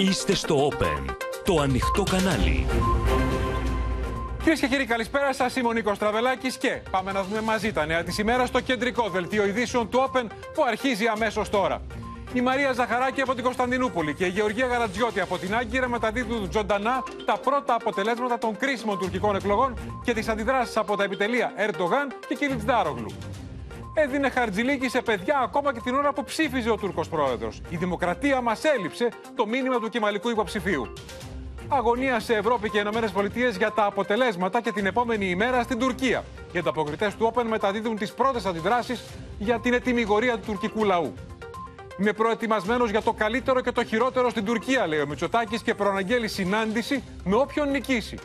Είστε στο Open, το ανοιχτό κανάλι. Κυρίες και κύριοι, καλησπέρα σας. Είμαι ο Νίκος Τραβελάκης και πάμε να δούμε μαζί τα νέα της ημέρας στο κεντρικό δελτίο ειδήσεων του Open που αρχίζει αμέσως τώρα. Η Μαρία Ζαχαράκη από την Κωνσταντινούπολη και η Γεωργία Γαρατζιώτη από την Άγκυρα μεταδίδουν ζωντανά τα πρώτα αποτελέσματα των κρίσιμων τουρκικών εκλογών και τις αντιδράσεις από τα επιτελεία Ερντογάν και Κιλιτζντάρογλου έδινε χαρτζηλίκι σε παιδιά ακόμα και την ώρα που ψήφιζε ο Τούρκος πρόεδρος. Η δημοκρατία μας έλειψε το μήνυμα του κεμαλικού υποψηφίου. Αγωνία σε Ευρώπη και Ηνωμένες Πολιτείες για τα αποτελέσματα και την επόμενη ημέρα στην Τουρκία. Οι ανταποκριτές του Όπεν μεταδίδουν τις πρώτες αντιδράσεις για την ετοιμιγορία του τουρκικού λαού. Είμαι προετοιμασμένος για το καλύτερο και το χειρότερο στην Τουρκία, λέει ο Μητσοτάκης και προαναγγέλει συνάντηση με όποιον νικήσει.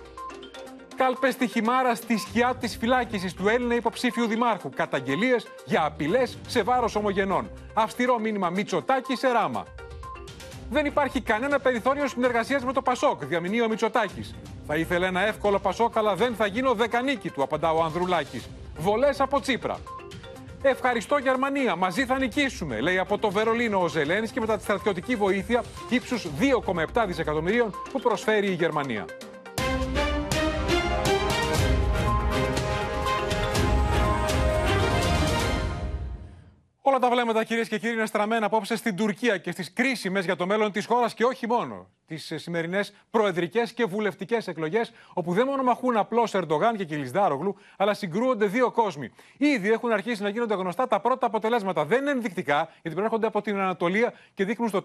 Κάλπε στη χυμάρα στη σκιά της φυλάκισης του Έλληνα υποψήφιου δημάρχου. Καταγγελίες για απειλές σε βάρος ομογενών. Αυστηρό μήνυμα Μητσοτάκη σε ράμα. Δεν υπάρχει κανένα περιθώριο συνεργασίας με το Πασόκ, διαμηνύει ο Μητσοτάκης. Θα ήθελε ένα εύκολο Πασόκ, αλλά δεν θα γίνω δεκανίκη του, απαντά ο Ανδρουλάκης. Βολές από Τσίπρα. Ευχαριστώ Γερμανία, μαζί θα νικήσουμε, λέει από το Βερολίνο ο Ζελένη και μετά τη στρατιωτική βοήθεια ύψους 2,7 δισεκατομμυρίων που προσφέρει η Γερμανία. Όλα τα βλέμματα, κυρίες και κύριοι, είναι στραμμένα απόψε στην Τουρκία και στις κρίσιμες για το μέλλον της χώρας και όχι μόνο τις σημερινές προεδρικές και βουλευτικές εκλογές, όπου δεν μονομαχούν απλώς Ερντογάν και Κιλισδάρογλου, αλλά συγκρούονται δύο κόσμοι. Ήδη έχουν αρχίσει να γίνονται γνωστά τα πρώτα αποτελέσματα. Δεν είναι ενδεικτικά, γιατί προέρχονται από την Ανατολία και δείχνουν στο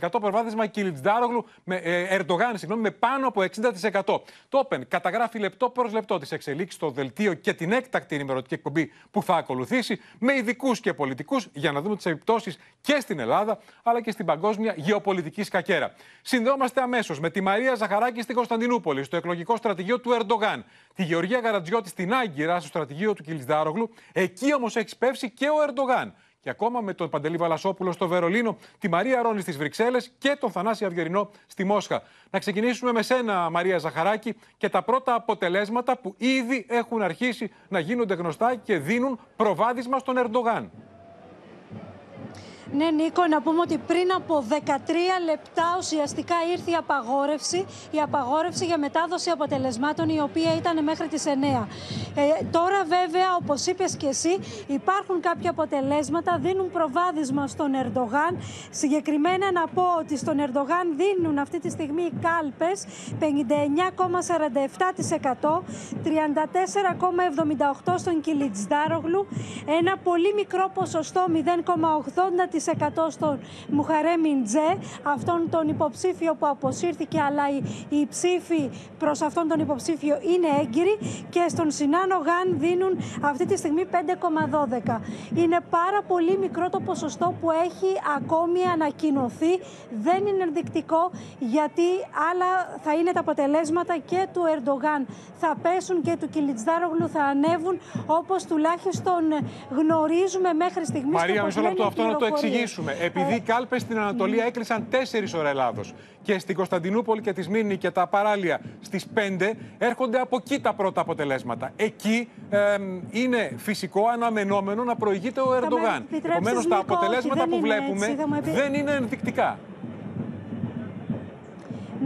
4% προβάδισμα Κιλισδάρογλου με ε, Ερντογάν, συγγνώμη, με πάνω από 60%. Το Open καταγράφει λεπτό προς λεπτό τις εξελίξεις στο δελτίο και την έκτακτη ενημερωτική εκπομπή που θα ακολουθήσει με ειδικούς και πολιτικούς για να δούμε τις επιπτώσεις και στην Ελλάδα αλλά και στην παγκόσμια γεωπολιτική σκακέρα. Συνδεόμαστε αμέσως με τη Μαρία Ζαχαράκη στην Κωνσταντινούπολη, στο εκλογικό στρατηγείο του Ερντογάν, τη Γεωργία Γαρατζιώτη στην Άγκυρα, στο στρατηγείο του Κιλισδάρογλου. Εκεί όμως έχει σπεύσει και ο Ερντογάν. Και ακόμα με τον Παντελή Βαλασόπουλο στο Βερολίνο, τη Μαρία Ρόνη στις Βρυξέλλες και τον Θανάση Αυγερινό στη Μόσχα. Να ξεκινήσουμε με σένα, Μαρία Ζαχαράκη, και τα πρώτα αποτελέσματα που ήδη έχουν αρχίσει να γίνονται γνωστά και δίνουν προβάδισμα στον Ερντογάν. Ναι, Νίκο, να πούμε ότι πριν από 13 λεπτά ουσιαστικά ήρθε η απαγόρευση, η απαγόρευση για μετάδοση αποτελεσμάτων η οποία ήταν μέχρι τις 9. Ε, τώρα βέβαια, όπως είπες και εσύ, υπάρχουν κάποια αποτελέσματα, δίνουν προβάδισμα στον Ερντογάν. Συγκεκριμένα να πω ότι στον Ερντογάν δίνουν αυτή τη στιγμή οι κάλπες 59,47%, 34,78% στον Κιλιτζδάρογλου, ένα πολύ μικρό ποσοστό 0,80% στον Μουχαρέ Μιντζέ, αυτόν τον υποψήφιο που αποσύρθηκε, αλλά οι, οι ψήφοι προς αυτόν τον υποψήφιο είναι έγκυροι και στον Σινάνο Γαν δίνουν αυτή τη στιγμή 5,12. Είναι πάρα πολύ μικρό το ποσοστό που έχει ακόμη ανακοινωθεί. Δεν είναι ενδεικτικό γιατί άλλα θα είναι τα αποτελέσματα και του Ερντογάν θα πέσουν και του Κιλιτζάρογλου θα ανέβουν όπως τουλάχιστον γνωρίζουμε μέχρι στιγμής. Μαρία, μισό λεπτό αυτό να το εξηγήσουμε. Επειδή οι κάλπες στην Ανατολία έκλεισαν 4 ώρα Ελλάδος και στην Κωνσταντινούπολη και της Σμύρνη και τα παράλια στις 5 έρχονται από εκεί τα πρώτα αποτελέσματα. Εκεί είναι φυσικό αναμενόμενο να προηγείται ο Ερντογάν. Επομένως, τα αποτελέσματα που βλέπουμε δεν είναι ενδεικτικά.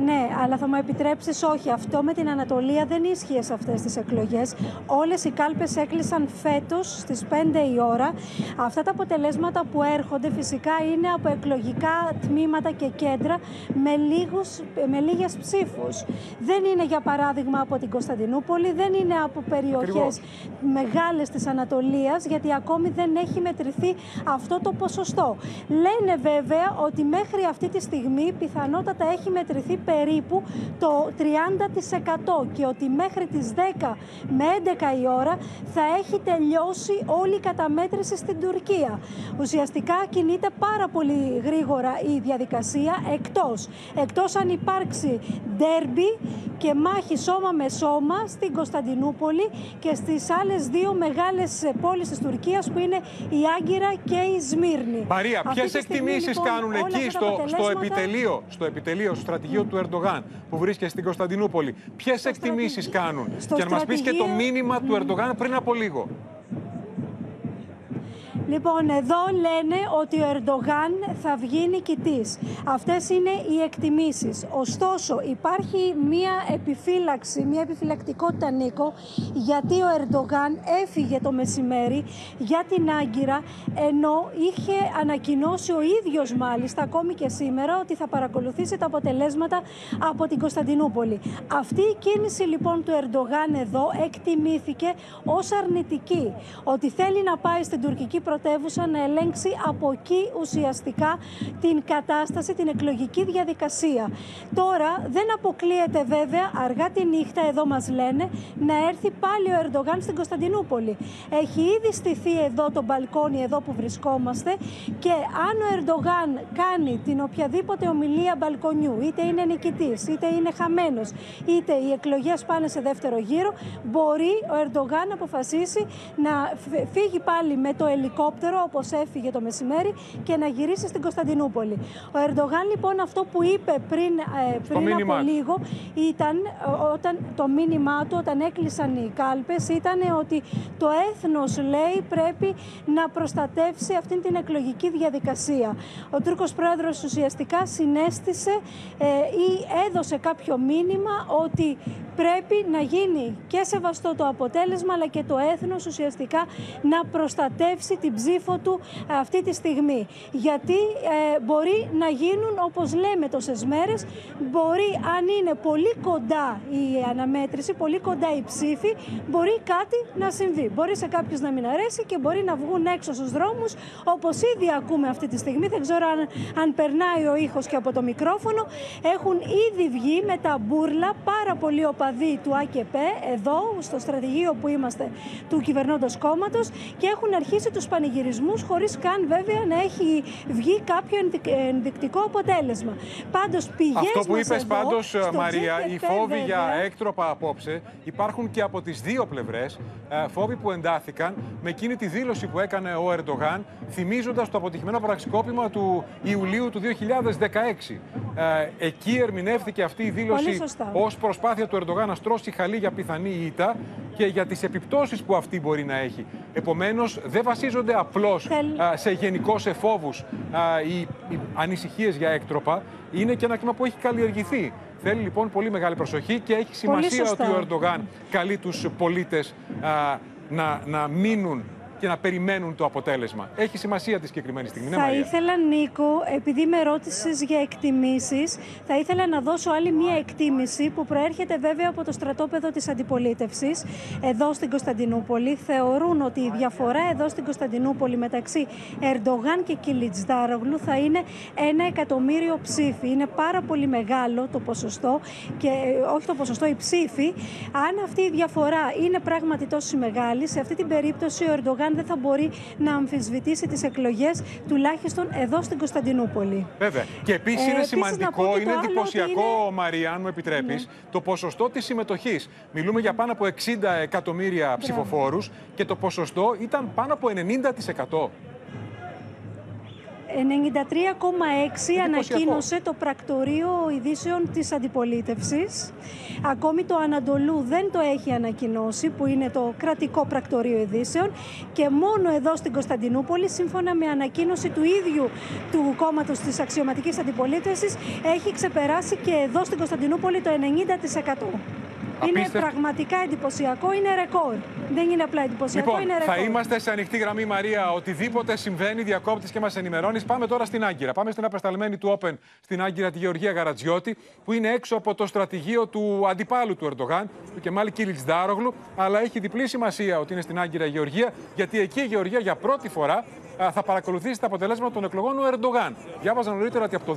Ναι, αλλά θα μου επιτρέψεις όχι. Αυτό με την Ανατολία δεν ίσχυε σε αυτές τις εκλογές. Όλες οι κάλπες έκλεισαν φέτος στις 5 η ώρα. Αυτά τα αποτελέσματα που έρχονται φυσικά είναι από εκλογικά τμήματα και κέντρα με, λίγους, με λίγες ψήφους. Δεν είναι για παράδειγμα από την Κωνσταντινούπολη, δεν είναι από περιοχές μεγάλες της Ανατολίας, γιατί ακόμη δεν έχει μετρηθεί αυτό το ποσοστό. Λένε βέβαια ότι μέχρι αυτή τη στιγμή πιθανότατα έχει μετρηθεί περίπου το 30% και ότι μέχρι τις 10 με 11 η ώρα θα έχει τελειώσει όλη η καταμέτρηση στην Τουρκία. Ουσιαστικά κινείται πάρα πολύ γρήγορα η διαδικασία εκτός. Εκτός αν υπάρξει ντέρμπι και μάχη σώμα με σώμα στην Κωνσταντινούπολη και στις άλλες δύο μεγάλες πόλεις της Τουρκίας που είναι η Άγκυρα και η Σμύρνη. Μαρία, ποιες εκτιμήσεις λοιπόν, κάνουν εκεί στο, στο επιτελείο, στο επιτελείο, στο στρατηγείο του Ερντογάν που βρίσκεται στην Κωνσταντινούπολη; Ποιες εκτιμήσεις κάνουν, και να μας πεις και το μήνυμα του Ερντογάν πριν από λίγο. Λοιπόν, εδώ λένε ότι ο Ερντογάν θα βγει νικητής. Αυτές είναι οι εκτιμήσεις. Ωστόσο, υπάρχει μία επιφύλαξη, μία επιφυλακτικότητα, Νίκο, γιατί ο Ερντογάν έφυγε το μεσημέρι για την Άγκυρα, ενώ είχε ανακοινώσει ο ίδιος μάλιστα, ακόμη και σήμερα, ότι θα παρακολουθήσει τα αποτελέσματα από την Κωνσταντινούπολη. Αυτή η κίνηση λοιπόν του Ερντογάν εδώ εκτιμήθηκε ως αρνητική. Ότι θέλει να πάει στην τουρκική πρωτεύουσα να ελέγξει από εκεί ουσιαστικά την κατάσταση, την εκλογική διαδικασία. Τώρα δεν αποκλείεται βέβαια αργά τη νύχτα, εδώ μας λένε, να έρθει πάλι ο Ερντογάν στην Κωνσταντινούπολη. Έχει ήδη στηθεί εδώ το μπαλκόνι εδώ που βρισκόμαστε και αν ο Ερντογάν κάνει την οποιαδήποτε ομιλία μπαλκονιού, είτε είναι νικητής, είτε είναι χαμένος, είτε οι εκλογές πάνε σε δεύτερο γύρο, μπορεί ο Ερντογάν να αποφασίσει να φύγει πάλι με το ελικόπτερο όπως έφυγε το μεσημέρι και να γυρίσει στην Κωνσταντινούπολη. Ο Ερντογάν λοιπόν αυτό που είπε πριν, ε, πριν από λίγο ήταν όταν το μήνυμά του όταν έκλεισαν οι κάλπες ήταν ότι το έθνος λέει πρέπει να προστατεύσει αυτήν την εκλογική διαδικασία. Ο Τούρκος πρόεδρος ουσιαστικά συνέστησε ε, ή έδωσε κάποιο μήνυμα ότι πρέπει να γίνει και σεβαστό το αποτέλεσμα αλλά και το έθνος ουσιαστικά να προστατεύσει την ψήφο του αυτή τη στιγμή. Γιατί ε, μπορεί να γίνουν όπως λέμε τόσες μέρες, μπορεί αν είναι πολύ κοντά η αναμέτρηση, πολύ κοντά η ψήφη, μπορεί κάτι να συμβεί. Μπορεί σε κάποιους να μην αρέσει και μπορεί να βγουν έξω στους δρόμους όπως ήδη ακούμε αυτή τη στιγμή. Δεν ξέρω αν, αν περνάει ο ήχος και από το μικρόφωνο. Έχουν ήδη βγει με τα μπουρλα πάρα πολλοί οπαδοί του ΑΚΕΠ εδώ στο στρατηγείο που είμαστε του κυβερνώντος κόμματος και έχουν αρχίσει τους πανηγυρισμούς χωρίς καν βέβαια να έχει βγει κάποιο ενδεικτικό αποτέλεσμα. Πάντως πηγές Αυτό που είπες εδώ, πάντως Μαρία, GKP, οι φόβοι βέβαια, για έκτροπα απόψε υπάρχουν και από τις δύο πλευρές. Ε, φόβοι που εντάθηκαν με εκείνη τη δήλωση που έκανε ο Ερντογάν θυμίζοντας το αποτυχημένο πραξικόπημα του Ιουλίου του 2016. Ε, εκεί ερμηνεύθηκε αυτή η δήλωση ως προσπάθεια του Ερντογάν να στρώσει χαλή για πιθανή ήττα και για τις επιπτώσεις που αυτή μπορεί να έχει. Επομένως, δεν βασίζονται απλώς σε γενικώς σε φόβους οι, οι ανησυχίες για έκτροπα. Είναι και ένα κλίμα που έχει καλλιεργηθεί. Θέλει λοιπόν πολύ μεγάλη προσοχή και έχει σημασία ότι ο Ερντογάν καλεί τους πολίτες να, να μείνουν και να περιμένουν το αποτέλεσμα. Έχει σημασία τη συγκεκριμένη στιγμή. Ναι, θα ήθελα, Νίκο, επειδή με ρώτησες για εκτιμήσεις, θα ήθελα να δώσω άλλη μία εκτίμηση που προέρχεται βέβαια από το στρατόπεδο της αντιπολίτευσης εδώ στην Κωνσταντινούπολη. Θεωρούν ότι η διαφορά εδώ στην Κωνσταντινούπολη μεταξύ Ερντογάν και Κιλιτζδάρογλου θα είναι ένα εκατομμύριο ψήφοι. Είναι πάρα πολύ μεγάλο το ποσοστό και ε, όχι το ποσοστό, η ψήφη. Αν αυτή η διαφορά είναι πράγματι τόσο μεγάλη, σε αυτή την περίπτωση ο Ερντογάν δεν θα μπορεί να αμφισβητήσει τις εκλογές, τουλάχιστον εδώ στην Κωνσταντινούπολη. Βέβαια. Και επίσης ε, είναι σημαντικό, είναι εντυπωσιακό, είναι... Μαρία, αν μου επιτρέπεις, ναι. το ποσοστό της συμμετοχής. Μιλούμε για πάνω από 60 εκατομμύρια ψηφοφόρους και το ποσοστό ήταν πάνω από 90%. 93,6 ανακοίνωσε το πρακτορείο ειδήσεων της αντιπολίτευσης. Ακόμη το Ανατολού δεν το έχει ανακοινώσει, που είναι το κρατικό πρακτορείο ειδήσεων. Και μόνο εδώ στην Κωνσταντινούπολη, σύμφωνα με ανακοίνωση του ίδιου του κόμματος της αξιωματικής αντιπολίτευσης, έχει ξεπεράσει και εδώ στην Κωνσταντινούπολη το 90%. Είναι πραγματικά εντυπωσιακό, είναι ρεκόρ. Δεν είναι απλά εντυπωσιακό, λοιπόν, είναι ρεκόρ. Θα είμαστε σε ανοιχτή γραμμή, Μαρία. Οτιδήποτε συμβαίνει, διακόπτη και μας ενημερώνεις. Πάμε τώρα στην Άγκυρα. Πάμε στην απεσταλμένη του Open στην Άγκυρα, τη Γεωργία Γαρατζιώτη, που είναι έξω από το στρατηγείο του αντιπάλου του Ερντογάν, του Κεμάλ Κίλιτς Ντάρογλου. Αλλά έχει διπλή σημασία ότι είναι στην Άγκυρα η Γεωργία, γιατί εκεί η Γεωργία για πρώτη φορά θα παρακολουθήσει τα αποτελέσματα των εκλογών ο Ερντογάν. Διάβαζα νωρίτερα ότι από το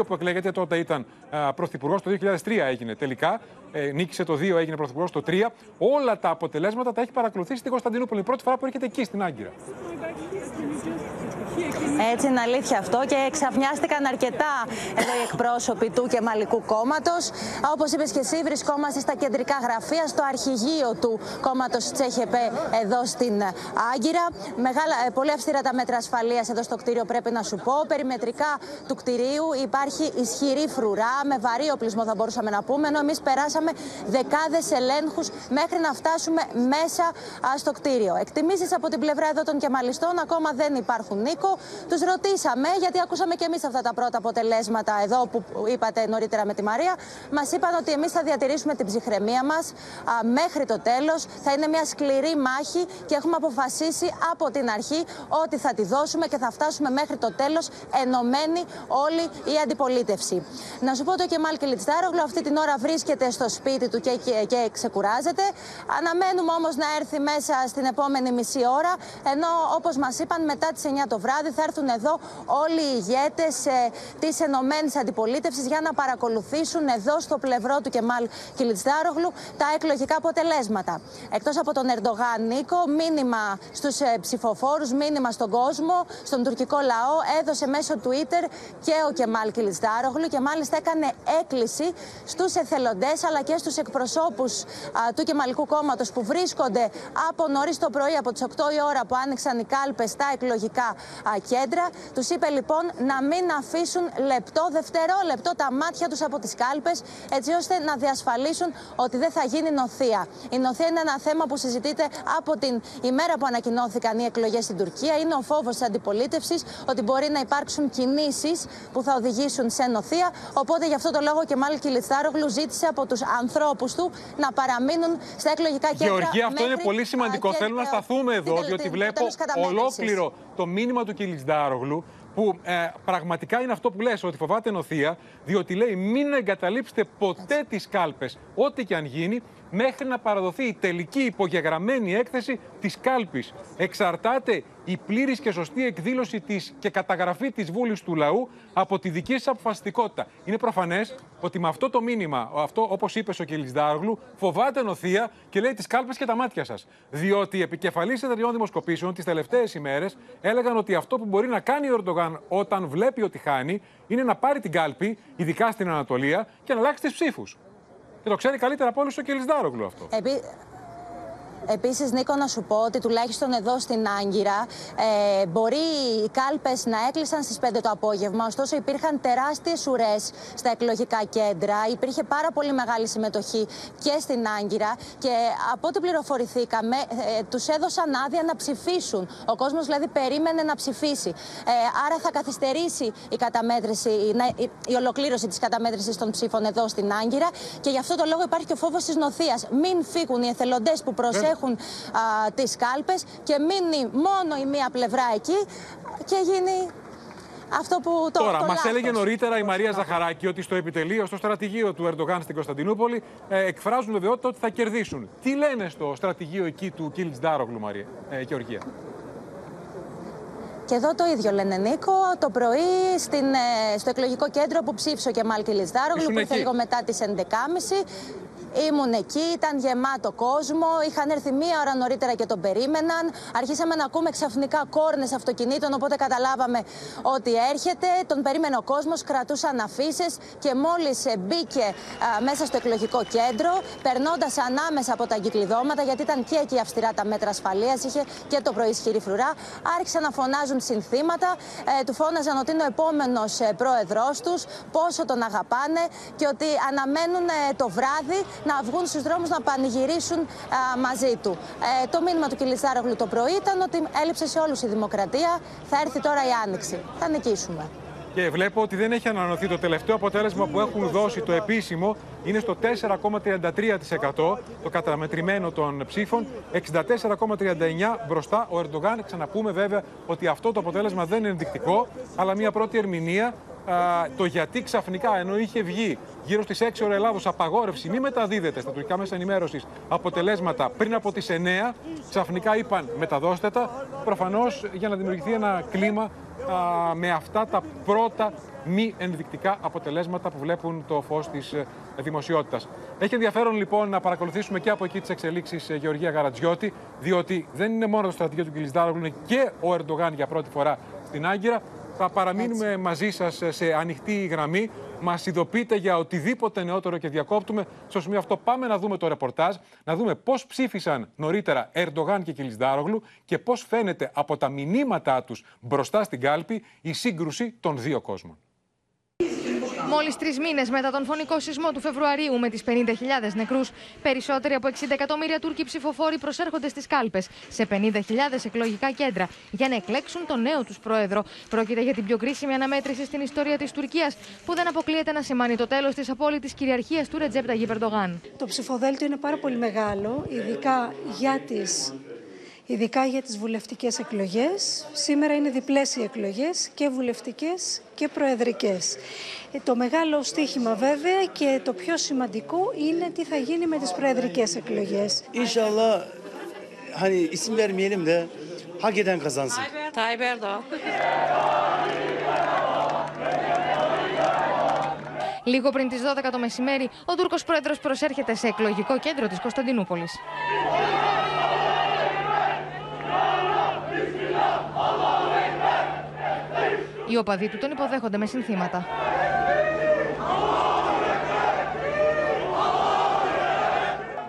2002 που εκλέγεται, τότε ήταν πρωθυπουργός, το 2003 έγινε τελικά. Ε, νίκησε το 2, έγινε πρωθυπουργός το 3. Όλα τα αποτελέσματα τα έχει παρακολουθήσει στην Κωνσταντινούπολη. Η πρώτη φορά που έρχεται εκεί στην Άγκυρα. Έτσι είναι αλήθεια αυτό και εξαφνιάστηκαν αρκετά εδώ οι εκπρόσωποι του Κεμαλικού κόμματος. Όπως είπες και εσύ, βρισκόμαστε στα κεντρικά γραφεία, στο αρχηγείο του κόμματος Τσέχεπε εδώ στην Άγκυρα. Μεγάλα, ε, πολύ αυστηρά τα μέτρα ασφαλείας εδώ στο κτίριο, πρέπει να σου πω. Περιμετρικά του κτηρίου υπάρχει ισχυρή φρουρά, με βαρύ οπλισμό θα μπορούσαμε να πούμε. Ενώ εμείς περάσαμε δεκάδες ελέγχους μέχρι να φτάσουμε μέσα στο κτίριο. Εκτιμήσεις από την πλευρά εδώ των Κεμαλιστών ακόμα δεν υπάρχουν, Νίκο. Τους ρωτήσαμε, γιατί ακούσαμε και εμείς αυτά τα πρώτα αποτελέσματα εδώ που είπατε νωρίτερα με τη Μαρία. Μας είπαν ότι εμείς θα διατηρήσουμε την ψυχραιμία μας μέχρι το τέλος. Θα είναι μια σκληρή μάχη και έχουμε αποφασίσει από την αρχή ότι θα τη δώσουμε και θα φτάσουμε μέχρι το τέλος ενωμένη όλη η αντιπολίτευση. Να σου πω ότι ο Κεμάλ Κελιτστάρογλου αυτή την ώρα βρίσκεται στο σπίτι του και, και, και ξεκουράζεται. Αναμένουμε όμως να έρθει μέσα στην επόμενη μισή ώρα. Ενώ όπως μας είπαν μετά τις 9 το βράδυ θα έρθουν εδώ όλοι οι ηγέτες ε, της Ενωμένης Αντιπολίτευσης για να παρακολουθήσουν εδώ στο πλευρό του Κεμάλ Κιλιτστάρογλου τα εκλογικά αποτελέσματα. Εκτός από τον Ερντογάν Νίκο, μήνυμα στους ε, ψηφοφόρους, μήνυμα στον κόσμο, στον τουρκικό λαό, έδωσε μέσω Twitter και ο Κεμάλ Κιλιτστάρογλου και μάλιστα έκανε έκκληση στους εθελοντές αλλά και στους εκπροσώπους του Κεμαλικού κόμματος που βρίσκονται από νωρίς το πρωί, από τις 8 η ώρα που άνοιξαν οι κάλπες στα εκλογικά κέντρα. Τους είπε λοιπόν να μην αφήσουν λεπτό, δευτερόλεπτο τα μάτια τους από τις κάλπες, έτσι ώστε να διασφαλίσουν ότι δεν θα γίνει νοθεία. Η νοθεία είναι ένα θέμα που συζητείται από την ημέρα που ανακοινώθηκαν οι εκλογές στην Τουρκία. Είναι ο φόβος της αντιπολίτευσης ότι μπορεί να υπάρξουν κινήσεις που θα οδηγήσουν σε νοθεία. Οπότε γι' αυτό το λόγο και μάλιστα Κιλιθάρογλου ζήτησε από τους ανθρώπους του να παραμείνουν στα εκλογικά κέντρα. Γεωργία, αυτό είναι πολύ σημαντικό. Θέλω να σταθούμε εδώ, διότι βλέπω ολόκληρο το μήνυμα του Κιλιθάρογλου που ε, πραγματικά είναι αυτό που λες, ότι φοβάται νοθεία, διότι λέει μην εγκαταλείψετε ποτέ τις κάλπες, ό,τι και αν γίνει, μέχρι να παραδοθεί η τελική υπογεγραμμένη έκθεση της κάλπης. Εξαρτάται η πλήρης και σωστή εκδήλωση της και καταγραφή της βούλης του λαού από τη δική σας αποφασιστικότητα. Είναι προφανές ότι με αυτό το μήνυμα, αυτό όπως είπες ο Κελισδάρογλου, φοβάται νοθεία και λέει τις κάλπες και τα μάτια σας. Διότι οι επικεφαλής εταιριών δημοσκοπήσεων τις τελευταίες ημέρες έλεγαν ότι αυτό που μπορεί να κάνει ο Ερντογάν όταν βλέπει ότι χάνει είναι να πάρει την κάλπη, ειδικά στην Ανατολία, και να αλλάξει τις ψήφους. Και το ξέρει καλύτερα από όλους ο Κελισδάρογλου αυτό. Επί... Επίσης, Νίκο, να σου πω ότι τουλάχιστον εδώ στην Άγκυρα ε, μπορεί οι κάλπες να έκλεισαν στις 5 το απόγευμα. Ωστόσο, υπήρχαν τεράστιες ουρές στα εκλογικά κέντρα. Υπήρχε πάρα πολύ μεγάλη συμμετοχή και στην Άγκυρα. Και από ό,τι πληροφορηθήκαμε, ε, τους έδωσαν άδεια να ψηφίσουν. Ο κόσμος δηλαδή περίμενε να ψηφίσει. Ε, άρα θα καθυστερήσει η, καταμέτρηση, η, η ολοκλήρωση της καταμέτρησης των ψήφων εδώ στην Άγκυρα. Και γι' αυτό το λόγο υπάρχει και ο φόβος της νοθείας. Μην φύγουν οι εθελοντές που προσέχουν έχουν τις κάλπες και μείνει μόνο η μία πλευρά εκεί και γίνει αυτό που το Τώρα, μας έλεγε νωρίτερα η Μαρία Ζαχαράκη ότι στο επιτελείο, στο στρατηγείο του Ερντογάν στην Κωνσταντινούπολη ε, εκφράζουν βεβαιότητα ότι θα κερδίσουν. Τι λένε στο στρατηγείο εκεί του Κίλτς Ντάρογλου, Μαρία, ε, Γεωργία; Και εδώ το ίδιο λένε Νίκο. Το πρωί στην, ε, στο εκλογικό κέντρο που ψήφισε ο Κεμάλ Κιλισδάρογλου, που ήρθε λίγο μετά τις 11.30. Ήμουν εκεί, ήταν γεμάτο κόσμο. Είχαν έρθει μία ώρα νωρίτερα και τον περίμεναν. Αρχίσαμε να ακούμε ξαφνικά κόρνες αυτοκινήτων, οπότε καταλάβαμε ότι έρχεται. Τον περίμενε ο κόσμος, κρατούσαν αφήσεις και μόλις μπήκε μέσα στο εκλογικό κέντρο, περνώντας ανάμεσα από τα εγκυκλειδώματα, γιατί ήταν και εκεί αυστηρά τα μέτρα ασφαλείας, είχε και το πρωί ισχυρή φρουρά, άρχισαν να φωνάζουν συνθήματα. Ε, του φώναζαν ότι είναι ο επόμενος ε, πρόεδρός τους, πόσο τον αγαπάνε και ότι αναμένουν ε, το βράδυ να βγουν στους δρόμους να πανηγυρίσουν μαζί του. Ε, το μήνυμα του Κιλισάρογλου το πρωί ήταν ότι έλειψε σε όλους η δημοκρατία. Θα έρθει τώρα η άνοιξη. Θα νικήσουμε. Και βλέπω ότι δεν έχει ανανωθεί το τελευταίο αποτέλεσμα που έχουν δώσει το επίσημο είναι στο 4,33% το καταμετρημένο των ψήφων, 64,39% μπροστά ο Ερντογάν. Ξαναπούμε βέβαια ότι αυτό το αποτέλεσμα δεν είναι ενδεικτικό, αλλά μια πρώτη ερμηνεία το γιατί ξαφνικά ενώ είχε βγει γύρω στις 6 ώρα Ελλάδος απαγόρευση μη μεταδίδεται στα τουρκικά μέσα ενημέρωσης αποτελέσματα πριν από τις 9, ξαφνικά είπαν μεταδώστε τα. Προφανώς για να δημιουργηθεί ένα κλίμα με αυτά τα πρώτα μη ενδεικτικά αποτελέσματα που βλέπουν το φως της ε, δημοσιότητας. Έχει ενδιαφέρον λοιπόν να παρακολουθήσουμε και από εκεί τις εξελίξεις ε, Γεωργία Γαρατζιώτη, διότι δεν είναι μόνο το στρατηγείο του Κιλισδάρογλου, είναι και ο Ερντογάν για πρώτη φορά στην Άγκυρα. Θα παραμείνουμε μαζί σας σε ανοιχτή γραμμή. Μας ειδοποιείτε για οτιδήποτε νεότερο και διακόπτουμε. Στο σημείο αυτό πάμε να δούμε το ρεπορτάζ, να δούμε πώς ψήφισαν νωρίτερα Ερντογάν και Κιλισδάρογλου και πώς φαίνεται από τα μηνύματά τους μπροστά στην κάλπη η σύγκρουση των δύο κόσμων. Μόλις τρεις μήνες μετά τον φωνικό σεισμό του Φεβρουαρίου με τις 50.000 νεκρούς, περισσότεροι από 60 εκατομμύρια Τούρκοι ψηφοφόροι προσέρχονται στις κάλπες σε 50.000 εκλογικά κέντρα για να εκλέξουν τον νέο τους πρόεδρο. Πρόκειται για την πιο κρίσιμη αναμέτρηση στην ιστορία της Τουρκίας, που δεν αποκλείεται να σημάνει το τέλος της απόλυτης κυριαρχίας του Ρετζέπτα Γιπερντογάν. Το ψηφοδέλτιο είναι πάρα πολύ μεγάλο, ειδικά για τις ειδικά για τις βουλευτικές εκλογές. Σήμερα είναι διπλές οι εκλογές και βουλευτικές και προεδρικές. Ε, Το μεγάλο στίχημα βέβαια και το πιο σημαντικό είναι τι θα γίνει με τις προεδρικές εκλογές. İnşallah hani isim vermeyelim de hak eden kazansın. Tayyip Erdoğan. Λίγο πριν τις 12 το μεσημέρι, ο Τούρκος πρόεδρος προσέρχεται σε εκλογικό κέντρο της Κωνσταντινούπολης. Οι οπαδοί του τον υποδέχονται με συνθήματα.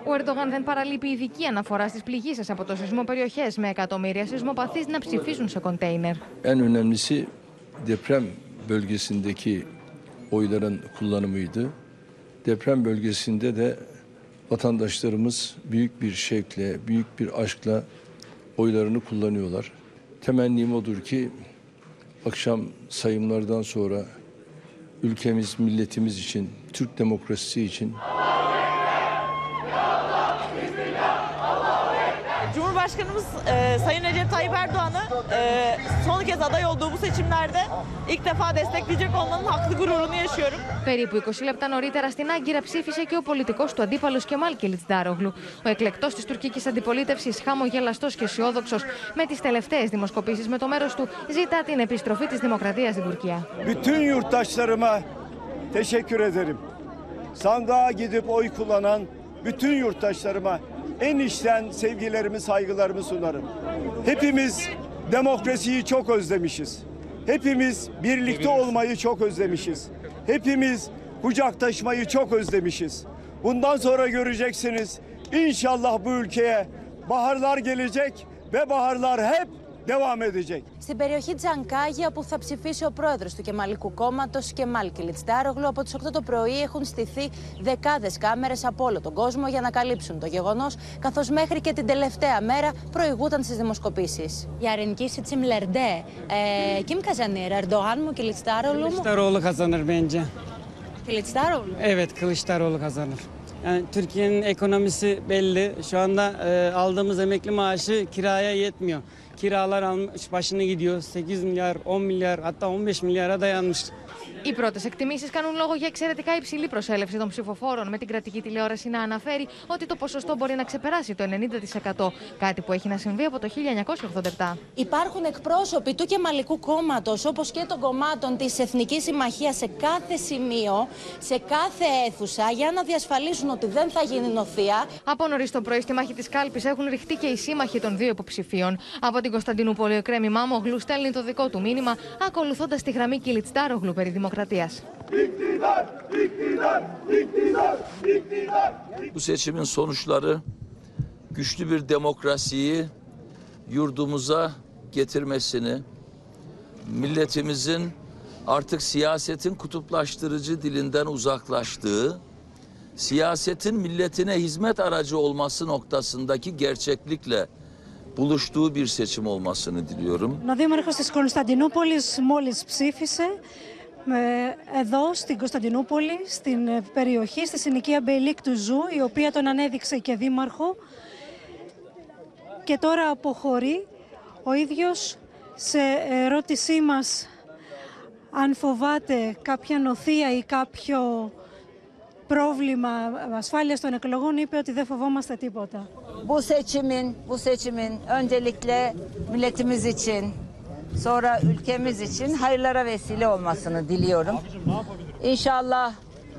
Ο Ερντογάν δεν παραλείπει ειδική αναφορά στις πληγήσεις από το σεισμό περιοχές με εκατομμύρια σεισμοπαθείς να ψηφίσουν σε κοντέινερ. En önemlisi deprem bölgesindeki oyların kullanımıydı. Deprem bölgesinde de vatandaşlarımız büyük bir şevkle, büyük bir aşkla oylarını kullanıyorlar. Temennim odur ki akşam sayımlardan sonra ülkemiz, milletimiz için, Türk demokrasisi için Cumhurbaşkanımız e, Sayın Recep Tayyip Erdoğan'ı e, son kez aday olduğu bu seçimlerde ilk defa destekleyecek olmanın haklı gururunu yaşıyorum. Περίπου 20 λεπτά νωρίτερα στην Άγκυρα ψήφισε και ο πολιτικός του αντίπαλος Κεμάλ Κιλιτστάρογλου. Ο εκλεκτός της τουρκικής αντιπολίτευσης, χαμογελαστός και αισιόδοξος, με τις τελευταίες δημοσκοπήσεις με το μέρος του, ζητά την επιστροφή της δημοκρατίας στην Τουρκία. Bütün yurttaşlarıma teşekkür ederim. Sandığa gidip oy kullanan bütün yurttaşlarıma en içten sevgilerimi, saygılarımı sunarım. Hepimiz demokrasiyi çok özlemişiz. Hepimiz birlikte olmayı çok özlemişiz. Hepimiz kucaktaşmayı çok özlemişiz. Bundan sonra göreceksiniz inşallah bu ülkeye baharlar gelecek ve baharlar hep devam edecek. Στην περιοχή Τζανκάγια που θα ψηφίσει ο πρόεδρος του Κεμαλικού Κόμματος Κεμάλ Κιλιτστάρογλου, από τις 8 το πρωί έχουν στηθεί δεκάδες κάμερες από όλο τον κόσμο για να καλύψουν το γεγονός, καθώς μέχρι και την τελευταία μέρα προηγούταν στις δημοσκοπήσεις. Yarınki seçimlerde e, kim kazanır? Erdoğan mı Kılıçdaroğlu mu? Kılıçdaroğlu kazanır bence. Kılıçdaroğlu. Evet Kılıçdaroğlu kazanır. Yani Türkiye'nin ekonomisi belli. Şu anda e, aldığımız emekli maaşı kiraya yetmiyor. Kiralar almış başını gidiyor. 8 milyar, 10 milyar hatta 15 milyara dayanmış. Οι πρώτες εκτιμήσεις κάνουν λόγο για εξαιρετικά υψηλή προσέλευση των ψηφοφόρων, με την κρατική τηλεόραση να αναφέρει ότι το ποσοστό μπορεί να ξεπεράσει το 90%. Κάτι που έχει να συμβεί από το 1987. Υπάρχουν εκπρόσωποι του Κεμαλικού Κόμματος, όπως και των κομμάτων της Εθνικής Συμμαχίας, σε κάθε σημείο, σε κάθε αίθουσα, για να διασφαλίσουν ότι δεν θα γίνει νοθεία. Από νωρίς το πρωί στη μάχη της κάλπης έχουν ρηχτεί και οι σύμμαχοι των δύο υποψηφίων. Από την Κωνσταντινούπολη, ο Κρέμι Μάμογλου στέλνει το δικό του μήνυμα, ακολουθώντας τη γραμμή Κιλιτστάρογλου περί δημοκρατίας. Bu seçimin sonuçları güçlü bir demokrasiyi yurdumuza getirmesini, milletimizin artık siyasetin kutuplaştırıcı dilinden uzaklaştığı, siyasetin milletine hizmet aracı olması noktasındaki gerçeklikle buluştuğu bir seçim olmasını diliyorum. Ο Δήμαρχος της Κωνσταντινούπολης μόλις ψήφισε ε, εδώ στην Κωνσταντινούπολη, στην ε, περιοχή, στη συνοικία Μπεϊλίκντουζου, η οποία τον ανέδειξε και δήμαρχο. Και τώρα αποχωρεί. Ο ίδιος σε ερώτησή μας αν φοβάται κάποια νοθεία ή κάποιο πρόβλημα ασφάλειας των εκλογών είπε ότι δεν φοβόμαστε τίποτα. Bu seçimin, bu seçimin öncelikle milletimiz için, sonra ülkemiz için hayırlara vesile olmasını diliyorum. İnşallah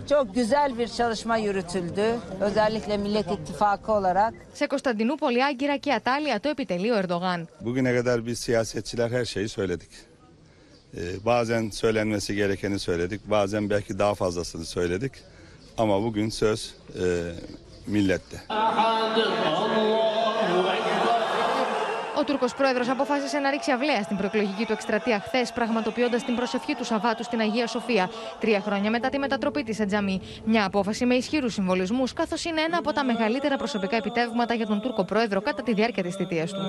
çok güzel bir çalışma yürütüldü. Özellikle Millet İttifakı olarak. Σε Κωνσταντινούπολη, Άγκυρα και Ατάλια το επιτελεί ο Ερντογάν. Bugüne kadar biz siyasetçiler her şeyi söyledik. Ee, bazen söylenmesi gerekeni söyledik, bazen belki daha fazlasını söyledik. Ama bugün söz e, millette. Ο Τούρκος πρόεδρος αποφάσισε να ρίξει αυλαία στην προεκλογική του εκστρατεία χθες, πραγματοποιώντας την προσευχή του Σαββάτου στην Αγία Σοφία, τρία χρόνια μετά τη μετατροπή της σε τζαμί. Μια απόφαση με ισχυρού συμβολισμούς, καθώς είναι ένα από τα μεγαλύτερα προσωπικά επιτεύγματα για τον Τούρκο πρόεδρο κατά τη διάρκεια της θητείας του.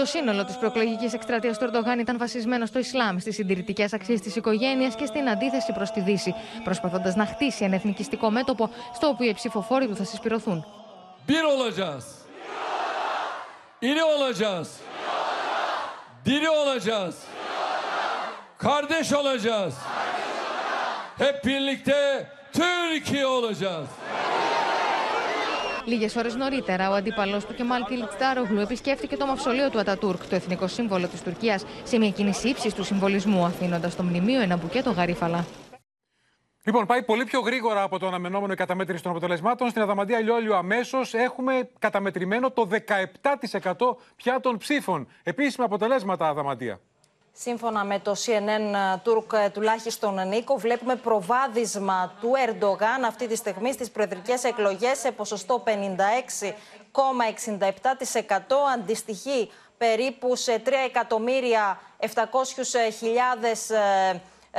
Το σύνολο της προεκλογική εκστρατείας του Ερντογάν ήταν βασισμένο στο Ισλάμ, στις συντηρητικές αξίες της οικογένειας και στην αντίθεση προς τη Δύση, προσπαθώντας να χτίσει ένα εθνικιστικό μέτωπο στο οποίο οι ψηφοφόροι του θα συσπηρωθούν. Bir olacağız. İri olacağız. Diri olacağız. Kardeş olacağız. Hep birlikte Türkiye olacağız. Λίγες ώρες νωρίτερα, ο αντίπαλο του Κεμάλ Κιλτστάρογλου επισκέφθηκε το μαυσολείο του Ατατούρκ, το εθνικό σύμβολο της Τουρκίας, σε μια κίνηση ύψης του συμβολισμού, αφήνοντας στο μνημείο ένα μπουκέτο γαρίφαλα. Λοιπόν, πάει πολύ πιο γρήγορα από το αναμενόμενο η καταμέτρηση των αποτελεσμάτων. Στην Αδαμαντία Λιόλιο αμέσως έχουμε καταμετρημένο το 17% πια των ψήφων. Επίσημα αποτελέσματα, Αδαμαντία. Σύμφωνα με το CNN Turk, τουλάχιστον Νίκο, βλέπουμε προβάδισμα του Ερντογάν αυτή τη στιγμή στις προεδρικές εκλογές σε ποσοστό 56,67%. Αντιστοιχεί περίπου σε 3 εκατομμύρια 700.000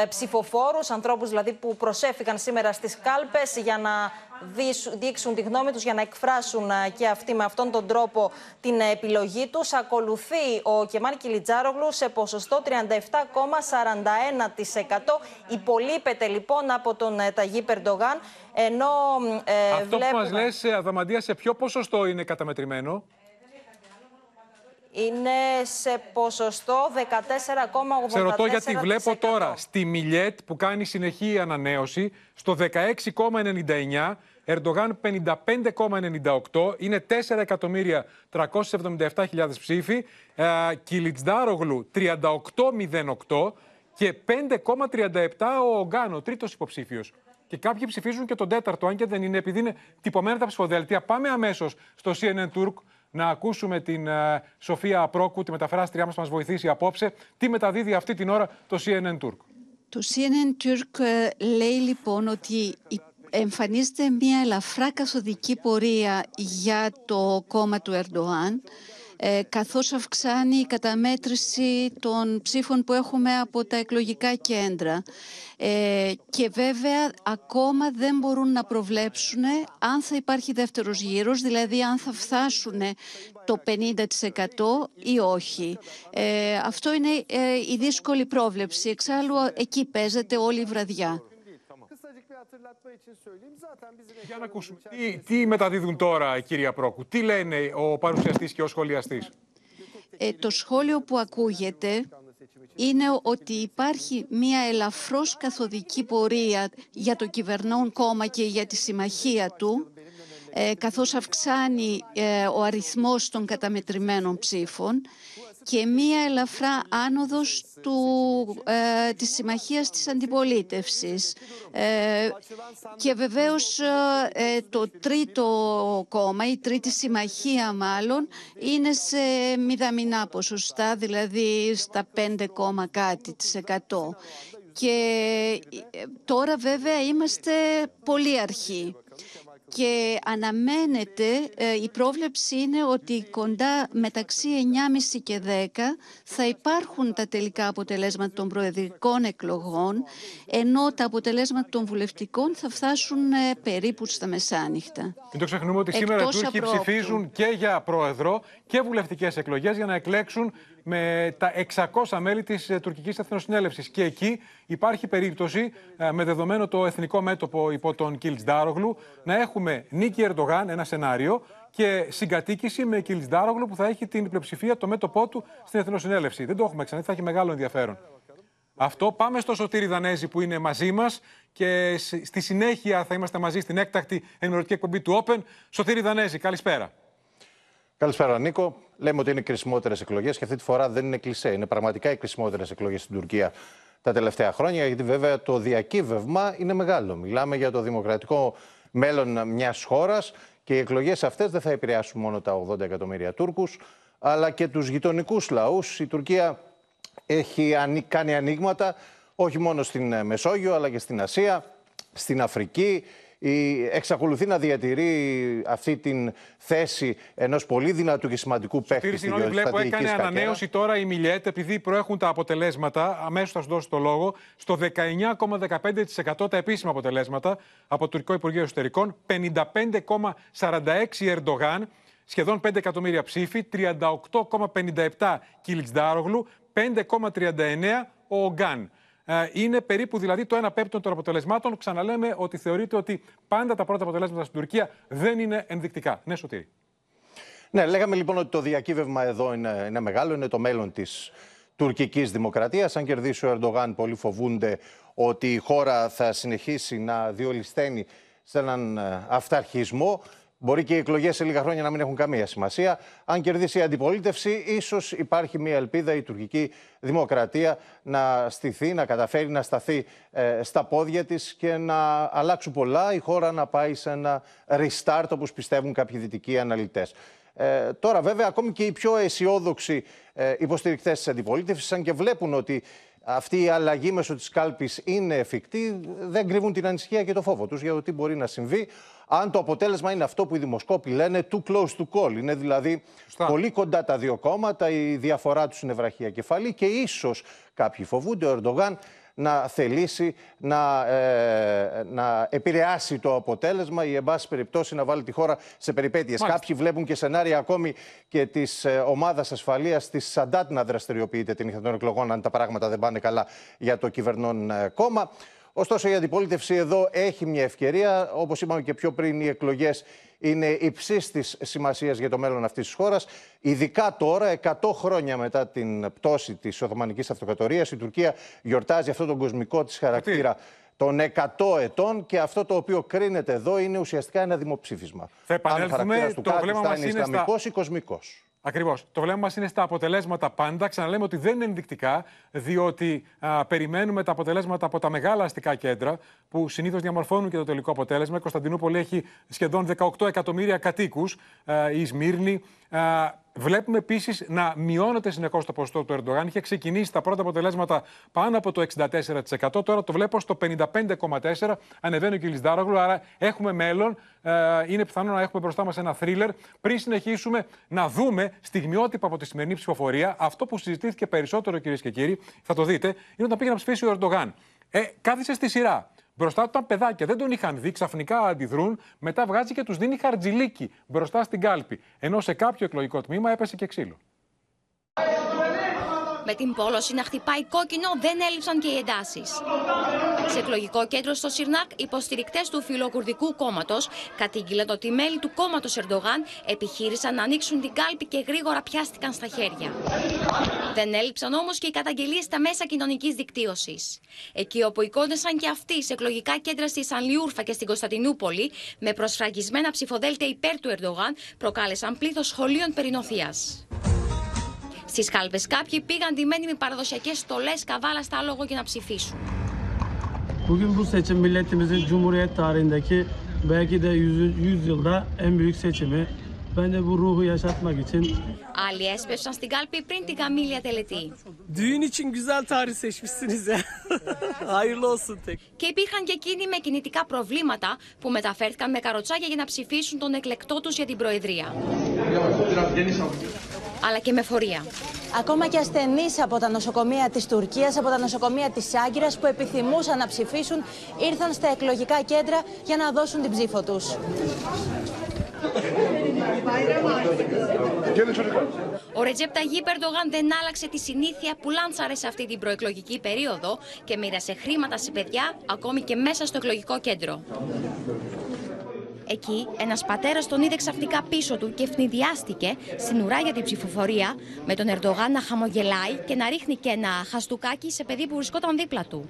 ψηφοφόρους, ανθρώπους δηλαδή που προσέφηκαν σήμερα στις κάλπες για να δείξουν τη γνώμη τους, για να εκφράσουν και αυτοί με αυτόν τον τρόπο την επιλογή τους. Ακολουθεί ο Κεμάν Κιλιτζάρογλου σε ποσοστό 37,41%. Υπολείπεται λοιπόν από τον Ταγί Περντογάν, ενώ ε, Αυτό βλέπουμε... που μας λες, Αδαμαντία, σε ποιο ποσοστό είναι καταμετρημένο; είναι σε ποσοστό 14,84%. Σε ρωτώ γιατί βλέπω τώρα στη Μιλιέτ που κάνει συνεχή ανανέωση στο 16,99%. Ερντογάν 55,98, είναι 4.377.000 ψήφοι. Ε, Κιλιτσδάρογλου 38,08 και 5,37 ο Ογκάνο, ο τρίτος υποψήφιος. Και κάποιοι ψηφίζουν και τον τέταρτο, αν και δεν είναι, επειδή είναι τυπωμένα τα ψηφοδέλτια. Πάμε αμέσως στο CNN Turk να ακούσουμε την uh, Σοφία Απρόκου, τη μεταφράστριά μας, μας βοηθήσει απόψε. Τι μεταδίδει αυτή την ώρα το CNN Turk; Το CNN Turk ε, λέει λοιπόν ότι εμφανίζεται μια ελαφρά καθοδική πορεία για το κόμμα του Ερντοάν ε, καθώς αυξάνει η καταμέτρηση των ψήφων που έχουμε από τα εκλογικά κέντρα. Ε, και βέβαια ακόμα δεν μπορούν να προβλέψουν αν θα υπάρχει δεύτερος γύρος, δηλαδή αν θα φτάσουν το 50% ή όχι. Ε, αυτό είναι ε, η δύσκολη πρόβλεψη. Εξάλλου εκεί παίζεται όλη η βραδιά. Για να ακούσουμε. Τι, τι μεταδίδουν τώρα, κυρία Πρόκου, τι λένε ο παρουσιαστής και ο σχολιαστής; Ε, το σχόλιο που ακούγεται είναι ότι υπάρχει μία ελαφρώς καθοδική πορεία για το κυβερνών κόμμα και για τη συμμαχία του, ε, καθώς αυξάνει ε, ο αριθμός των καταμετρημένων ψήφων και μία ελαφρά άνοδος του, ε, της συμμαχίας της αντιπολίτευσης. Ε, και βεβαίως ε, το τρίτο κόμμα, η τρίτη συμμαχία μάλλον, είναι σε μηδαμινά ποσοστά, δηλαδή στα 5, κάτι της εκατό. Και ε, τώρα βέβαια είμαστε πολύ αρχή και αναμένεται, ε, η πρόβλεψη είναι ότι κοντά μεταξύ 9,5 και 10 θα υπάρχουν τα τελικά αποτελέσματα των προεδρικών εκλογών, ενώ τα αποτελέσματα των βουλευτικών θα φτάσουν ε, περίπου στα μεσάνυχτα. Μην το ξεχνούμε ότι σήμερα οι Τούρκοι ψηφίζουν και για πρόεδρο και βουλευτικές εκλογές για να εκλέξουν με τα 600 μέλη της ε, τουρκικής εθνοσυνέλευσης. Και εκεί υπάρχει περίπτωση, ε, με δεδομένο το εθνικό μέτωπο υπό τον Κίλτς Ντάρογλου, να έχουμε νίκη Ερντογάν, ένα σενάριο, και συγκατοίκηση με Κίλτς Ντάρογλου που θα έχει την πλειοψηφία το μέτωπό του στην εθνοσυνέλευση. Δεν το έχουμε ξανά, θα έχει μεγάλο ενδιαφέρον. Αυτό. Πάμε στο Σωτήρι Δανέζη που είναι μαζί μας και στη συνέχεια θα είμαστε μαζί στην έκτακτη ενημερωτική εκπομπή του Open. Σωτήρι Δανέζη, καλησπέρα. Καλησπέρα, Νίκο. Λέμε ότι είναι κρισιμότερε εκλογές και αυτή τη φορά δεν είναι κλεισέ. Είναι πραγματικά οι κρισιμότερε εκλογές στην Τουρκία τα τελευταία χρόνια, γιατί βέβαια το διακύβευμα είναι μεγάλο. Μιλάμε για το δημοκρατικό μέλλον μιας χώρας και οι εκλογές αυτές δεν θα επηρεάσουν μόνο τα 80 εκατομμύρια Τούρκους, αλλά και τους γειτονικούς λαούς. Η Τουρκία έχει κάνει ανοίγματα όχι μόνο στην ε, Μεσόγειο, αλλά και στην Ασία, στην Αφρική. Εξακολουθεί να διατηρεί αυτή την θέση ενός πολύ δυνατού και σημαντικού παίκτη. Συγγνώμη, βλέπω έκανε ανανέωση τώρα η Μιλιέτ, επειδή προέχουν τα αποτελέσματα. Αμέσως θα σου δώσω το λόγο. Στο 19,15% τα επίσημα αποτελέσματα από το Τουρκικό Υπουργείο Εσωτερικών, 55,46 Ερντογάν, σχεδόν 5 εκατομμύρια ψήφοι, 38,57 Κιλιτζντάρογλου, 5,39 ο Ογκάν. Ε, είναι περίπου δηλαδή το 1 πέμπτο των αποτελεσμάτων. Ξαναλέμε ότι θεωρείται ότι πάντα τα πρώτα αποτελέσματα στην Τουρκία δεν είναι ενδεικτικά. Ναι, Σωτήρη. Ναι, λέγαμε λοιπόν ότι το διακύβευμα εδώ είναι, είναι μεγάλο, είναι το μέλλον της τουρκικής δημοκρατίας. Αν κερδίσει ο Ερντογάν, πολλοί φοβούνται ότι η χώρα θα συνεχίσει να διολυσταίνει σε έναν ε, αυταρχισμό. Μπορεί και οι εκλογές σε λίγα χρόνια να μην έχουν καμία σημασία. Αν κερδίσει η αντιπολίτευση, ίσως υπάρχει μια ελπίδα η τουρκική δημοκρατία να στηθεί, να καταφέρει να σταθεί ε, στα πόδια της και να αλλάξουν πολλά. Η χώρα να πάει σε ένα restart, όπως πιστεύουν κάποιοι δυτικοί αναλυτές. Ε, τώρα, βέβαια, ακόμη και οι πιο αισιόδοξοι ε, υποστηρικτές της αντιπολίτευσης, αν και βλέπουν ότι αυτή η αλλαγή μέσω της κάλπης είναι εφικτή, δεν κρύβουν την ανησυχία και το φόβο τους για το τι μπορεί να συμβεί αν το αποτέλεσμα είναι αυτό που οι δημοσκόποι λένε too close to call. Είναι δηλαδή πολύ κοντά τα δύο κόμματα, η διαφορά τους είναι βραχία κεφαλή και ίσως κάποιοι φοβούνται ο Ερντογάν να θελήσει να, ε, να επηρεάσει το αποτέλεσμα ή, εν πάση περιπτώσει, να βάλει τη χώρα σε περιπέτειες. Κάποιοι βλέπουν και σενάρια ακόμη και της ε, ομάδας ασφαλείας της Σαντάτ να δραστηριοποιείται την νύχτα των εκλογών, αν τα πράγματα δεν πάνε καλά για το κυβερνών ε, κόμμα. Ωστόσο, η αντιπολίτευση εδώ έχει μια ευκαιρία. Όπως είπαμε και πιο πριν, οι εκλογές είναι υψής της σημασίας για το μέλλον αυτής της χώρας. Ειδικά τώρα, 100 χρόνια μετά την πτώση της Οθωμανικής Αυτοκρατορίας, η Τουρκία γιορτάζει αυτόν τον κοσμικό της χαρακτήρα των 100 ετών και αυτό το οποίο κρίνεται εδώ είναι ουσιαστικά ένα δημοψήφισμα. Θα επανέλθουμε. το βλέμμα μας είναι Ισλαμικός ή κοσμικός. Ακριβώς. Το βλέμμα μας είναι στα αποτελέσματα πάντα. Ξαναλέμε ότι δεν είναι ενδεικτικά, διότι α, περιμένουμε τα αποτελέσματα από τα μεγάλα αστικά κέντρα, που συνήθως διαμορφώνουν και το τελικό αποτέλεσμα. Η Κωνσταντινούπολη έχει σχεδόν 18 εκατομμύρια κατοίκους. Η Σμύρνη Βλέπουμε επίσης να μειώνεται συνεχώς το ποσοστό του Ερντογάν. Είχε ξεκινήσει τα πρώτα αποτελέσματα πάνω από το 64%. Τώρα το βλέπω στο 55,4%. Ανεβαίνει ο Κιλισδάρογλου. Άρα έχουμε μέλλον. Ε, είναι πιθανό να έχουμε μπροστά μας ένα θρίλερ. Πριν συνεχίσουμε να δούμε στιγμιότυπα από τη σημερινή ψηφοφορία, αυτό που συζητήθηκε περισσότερο, κυρίες και κύριοι, θα το δείτε, είναι όταν πήγε να ψηφίσει ο Ερντογάν. Ε, κάθισε στη σειρά. Μπροστά του ήταν παιδάκια, δεν τον είχαν δει, ξαφνικά αντιδρούν. Μετά βγάζει και τους δίνει χαρτζιλίκι μπροστά στην κάλπη. Ενώ σε κάποιο εκλογικό τμήμα έπεσε και ξύλο. Με την πόλωση να χτυπάει κόκκινο δεν έλειψαν και οι εντάσεις. Σε εκλογικό κέντρο στο Σιρνάκ, υποστηρικτές του φιλοκουρδικού κόμματος κατήγγειλαν ότι μέλη του κόμματος Ερντογάν επιχείρησαν να ανοίξουν την κάλπη και γρήγορα πιάστηκαν στα χέρια. Δεν έλειψαν όμως και οι καταγγελίες στα μέσα κοινωνικής δικτύωσης. Εκεί όπου εικόνεσαν και αυτοί σε εκλογικά κέντρα στη Σανλιούρφα και στην Κωνσταντινούπολη, με προσφραγισμένα ψηφοδέλτια υπέρ του Ερντογάν, προκάλεσαν πλήθος σχολείων περινοθεία. Στις κάλπες κάποιοι πήγαν ντυμένοι με παραδοσιακές στολές καβάλα στα άλογο για να ψηφίσουν. Bugün bu seçim milletimizin Cumhuriyet tarihindeki belki de 100 yılda en büyük seçimi. Ben de bu ruhu yaşatmak için Άλλοι έσπευσαν στην κάλπη πριν την καμήλια τελετή. Düğün için güzel tarih seçmişsiniz ya. Hayırlı olsun tek. Και υπήρχαν και εκείνοι με κινητικά προβλήματα που μεταφέρθηκαν με καροτσάκια για να ψηφίσουν τον εκλεκτό τους για την Προεδρία αλλά και με φορεία. Ακόμα και ασθενείς από τα νοσοκομεία της Τουρκίας, από τα νοσοκομεία της Άγκυρας που επιθυμούσαν να ψηφίσουν, ήρθαν στα εκλογικά κέντρα για να δώσουν την ψήφο τους. Ο Ρετζέπ Ταγί Περντογάν δεν άλλαξε τη συνήθεια που λάντσαρε σε αυτή την προεκλογική περίοδο και μοίρασε χρήματα σε παιδιά ακόμη και μέσα στο εκλογικό κέντρο. Εκεί, ένας πατέρας τον είδε ξαφνικά πίσω του και ευνηδιάστηκε στην ουρά για την ψηφοφορία, με τον Ερντογάν να χαμογελάει και να ρίχνει και ένα χαστούκάκι σε παιδί που βρισκόταν δίπλα του.